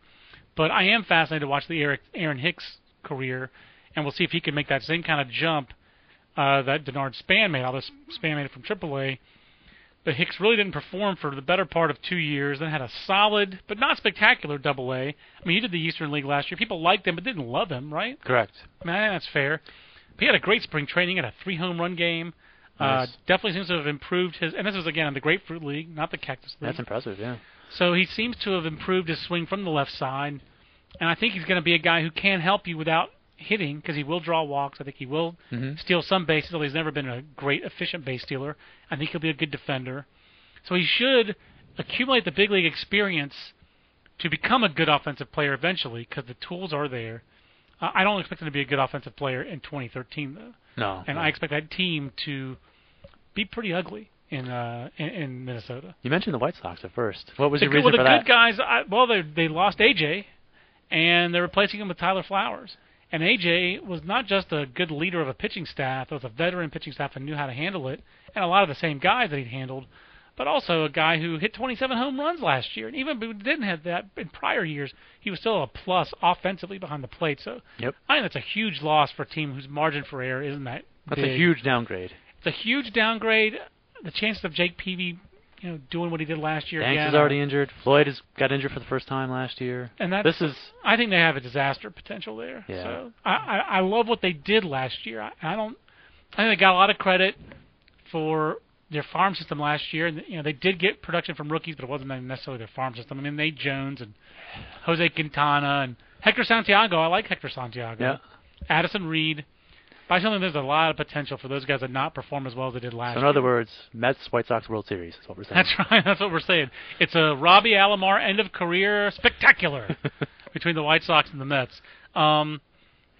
but I am fascinated to watch the Eric, Aaron Hicks career, and we'll see if he can make that same kind of jump uh, that Denard Span made. Although Span made it from AAA. But Hicks really didn't perform for the better part of two years. Then had a solid, but not spectacular, Double A. I mean, he did the Eastern League last year. People liked him, but didn't love him, right? Correct. I mean, I think that's fair. But he had a great spring training. Had a three home run game. Uh, definitely seems to have improved his. And this is again in the Grapefruit League, not the Cactus League. That's impressive. Yeah. So he seems to have improved his swing from the left side, and I think he's going to be a guy who can help you without hitting because he will draw walks. I think he will Mhm. steal some bases, although he's never been a great efficient base stealer. I think he'll be a good defender. So he should accumulate the big league experience to become a good offensive player eventually because the tools are there. Uh, I don't expect him to be a good offensive player in 2013 though, No. and no. I expect that team to be pretty ugly in uh, in, in Minnesota. You mentioned the White Sox at first. What was The your reason well, the for good guys, I, well, they they lost AJ, and they're replacing him with Tyler Flowers. And AJ was not just a good leader of a pitching staff; it was a veteran pitching staff and knew how to handle it, and a lot of the same guys that he'd handled, but also a guy who hit 27 home runs last year. And even if he didn't have that in prior years, he was still a plus offensively behind the plate. So Yep. I think that's a huge loss for a team whose margin for error isn't that That's big. a huge downgrade. It's a huge downgrade. The chances of Jake Peavy, you know, doing what he did last year Danks again is already injured. Floyd has got injured for the first time last year. and that's This is I think they have a disaster potential there. Yeah. So I, I I love what they did last year. I, I don't. I think they got a lot of credit for their farm system last year. And you know they did get production from rookies, but it wasn't necessarily their farm system. I mean Nate Jones and Jose Quintana and Hector Santiago. I like Hector Santiago. yeah. Addison Reed. But I still think there's a lot of potential for those guys to not perform as well as they did last So in year. other words, Mets White Sox World Series is what we're saying. That's right. That's what we're saying. It's a Robbie Alomar end of career spectacular between the White Sox and the Mets. Um,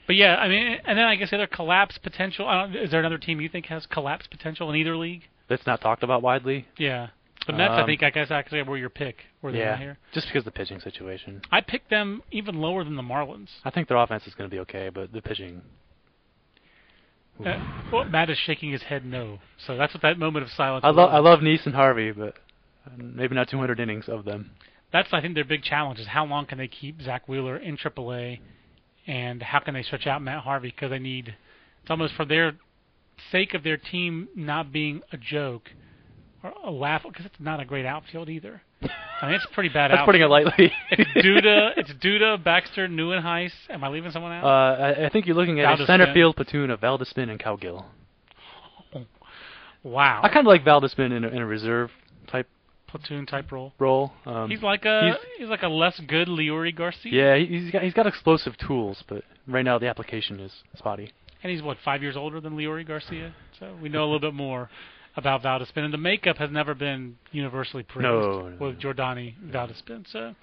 but yeah, I mean, and then I guess the other collapse potential. I don't, is there another team you think has collapse potential in either league? That's not talked about widely. Yeah, the Mets. I Um, think I guess actually were your pick. Were they yeah. here? Just because of the pitching situation. I picked them even lower than the Marlins. I think their offense is going to be okay, but the pitching. Uh, well, Matt is shaking his head no. So that's what that moment of silence. I love I love Niese and Harvey, but maybe not 200 innings of them. that's I think their big challenge is how long can they keep Zack Wheeler in AAA, and how can they stretch out Matt Harvey because they need it's almost for their sake of their team not being a joke or a laugh because it's not a great outfield either. I mean it's pretty bad. That's putting it lightly. It's Duda, it's Duda, Baxter, Nieuwenhuis. Am I leaving someone out? uh, I, I think you're looking at a center field platoon of Valdespin and Cowgill. wow, I kind of like Valdespin in a, in a reserve type platoon type role. role. Um, He's like a he's- he's, like a less good Leury Garcia. yeah, he's got he's got explosive tools, but right now the application is spotty. And he's what five years older than Leury Garcia, so we know a little bit more about Valdespin. And the makeup has never been universally praised No, no, with Jordany Valdespin. So,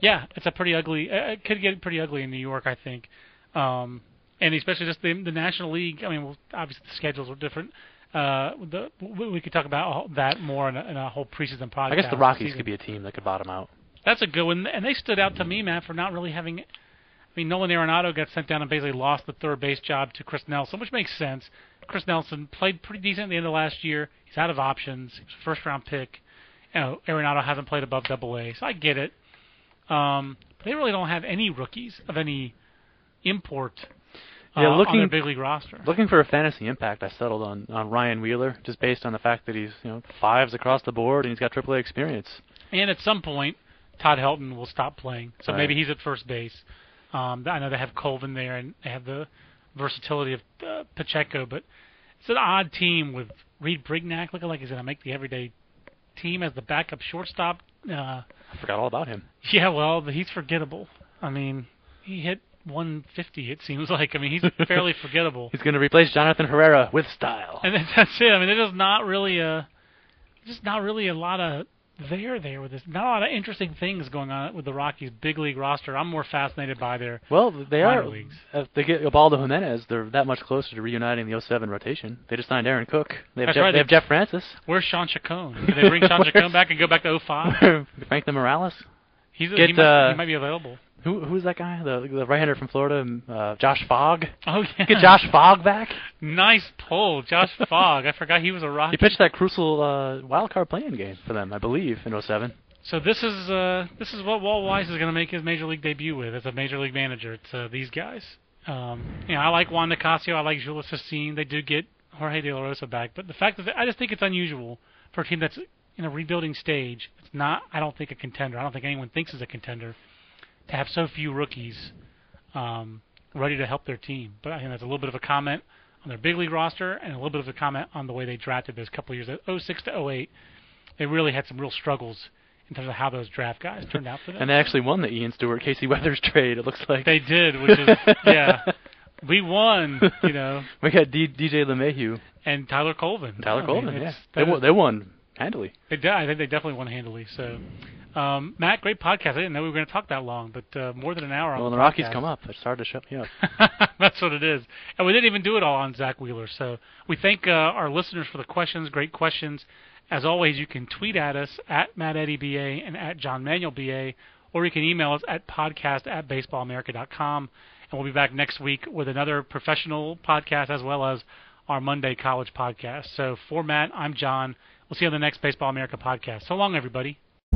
yeah, it's a pretty ugly. uh, It could get pretty ugly in New York, I think. Um, and especially just the, the National League. I mean, well, obviously the schedules are different. Uh, the, we we could talk about all that more in a, in a whole preseason podcast. I guess the Rockies could be a team that could bottom out. That's a good one, and they stood out to me, man, for not really having. Mean, Nolan Arenado got sent down and basically lost the third base job to Chris Nelson, which makes sense. Chris Nelson played pretty decent at the end of last year. He's out of options. He was a first round pick. You know, Arenado hasn't played above Double A, so I get it. Um, but they really don't have any rookies of any import uh, Yeah, looking- on their big league roster. Looking for a fantasy impact, I settled on, on Ryan Wheeler, just based on the fact that he's you know fives across the board and he's got AAA experience. And at some point, Todd Helton will stop playing, so Right. maybe he's at first base. Um, I know they have Colvin there, and they have the versatility of uh, Pacheco, but it's an odd team with Reid Brignac looking like he's going to make the everyday team as the backup shortstop. Uh, I forgot all about him. yeah, well, he's forgettable. I mean, he hit 150. It seems like. I mean, he's fairly forgettable. He's going to replace Jonathan Herrera with style. And that's it. I mean, there's not really a, just not really a lot of there there with this. Not a lot of interesting things going on with the Rockies' big league roster. I'm more fascinated by their. Well, they Minor are. leagues. If they get Ubaldo Jimenez, they're that much closer to reuniting the 07 rotation. They just signed Aaron Cook. They have, That's Jeff, right, they have Jeff Francis. Where's Shawn Chacon? Can they bring Shawn Chacon back and go back to 05? Franklin Morales. He's Get, he, might, uh, he might be available. Who who's that guy? The the right-hander from Florida, um, uh, Josh Fogg. Oh yeah. Get Josh Fogg back. Nice pull, Josh Fogg. I forgot he was a Rocky. He pitched that crucial uh, wild card playing game for them, I believe, in 07. So this is uh, this is what Walt Weiss is going to make his major league debut with as a major league manager. It's uh, these guys. Um, you know, I like Juan Nicasio. I like Jhoulys Chacin. They do get Jorge De La Rosa back, but the fact that I just think it's unusual for a team that's in a rebuilding stage. It's not. I don't think a contender. I don't think anyone thinks is a contender to have so few rookies um, ready to help their team. But I think that's a little bit of a comment on their big league roster and a little bit of a comment on the way they drafted those couple of years. 06 to 08, they really had some real struggles in terms of how those draft guys turned out for them. And they actually won the Ian Stewart Casey Weathers trade. It looks like They did, which is yeah. We won, you know, we got D- DJ LeMahieu, and Tyler Colvin. Tyler I mean, Colvin. Yeah, they won, they won handily. They did. I think they definitely won handily. So, um, Matt, great podcast. I didn't know we were going to talk that long, but uh, more than an hour. Well, on the the Rockies podcast. come up, it's hard to shut me up. That's what it is. And we didn't even do it all on Zack Wheeler. So we thank uh, our listeners for the questions. Great questions. As always, you can tweet at us at MattEddyBA and at John Manuel BA, or you can email us at podcast at baseballamerica.com. And we'll be back next week with another professional podcast as well as our Monday college podcast. So for Matt, I'm John. We'll see you on the next Baseball America podcast. So long, everybody.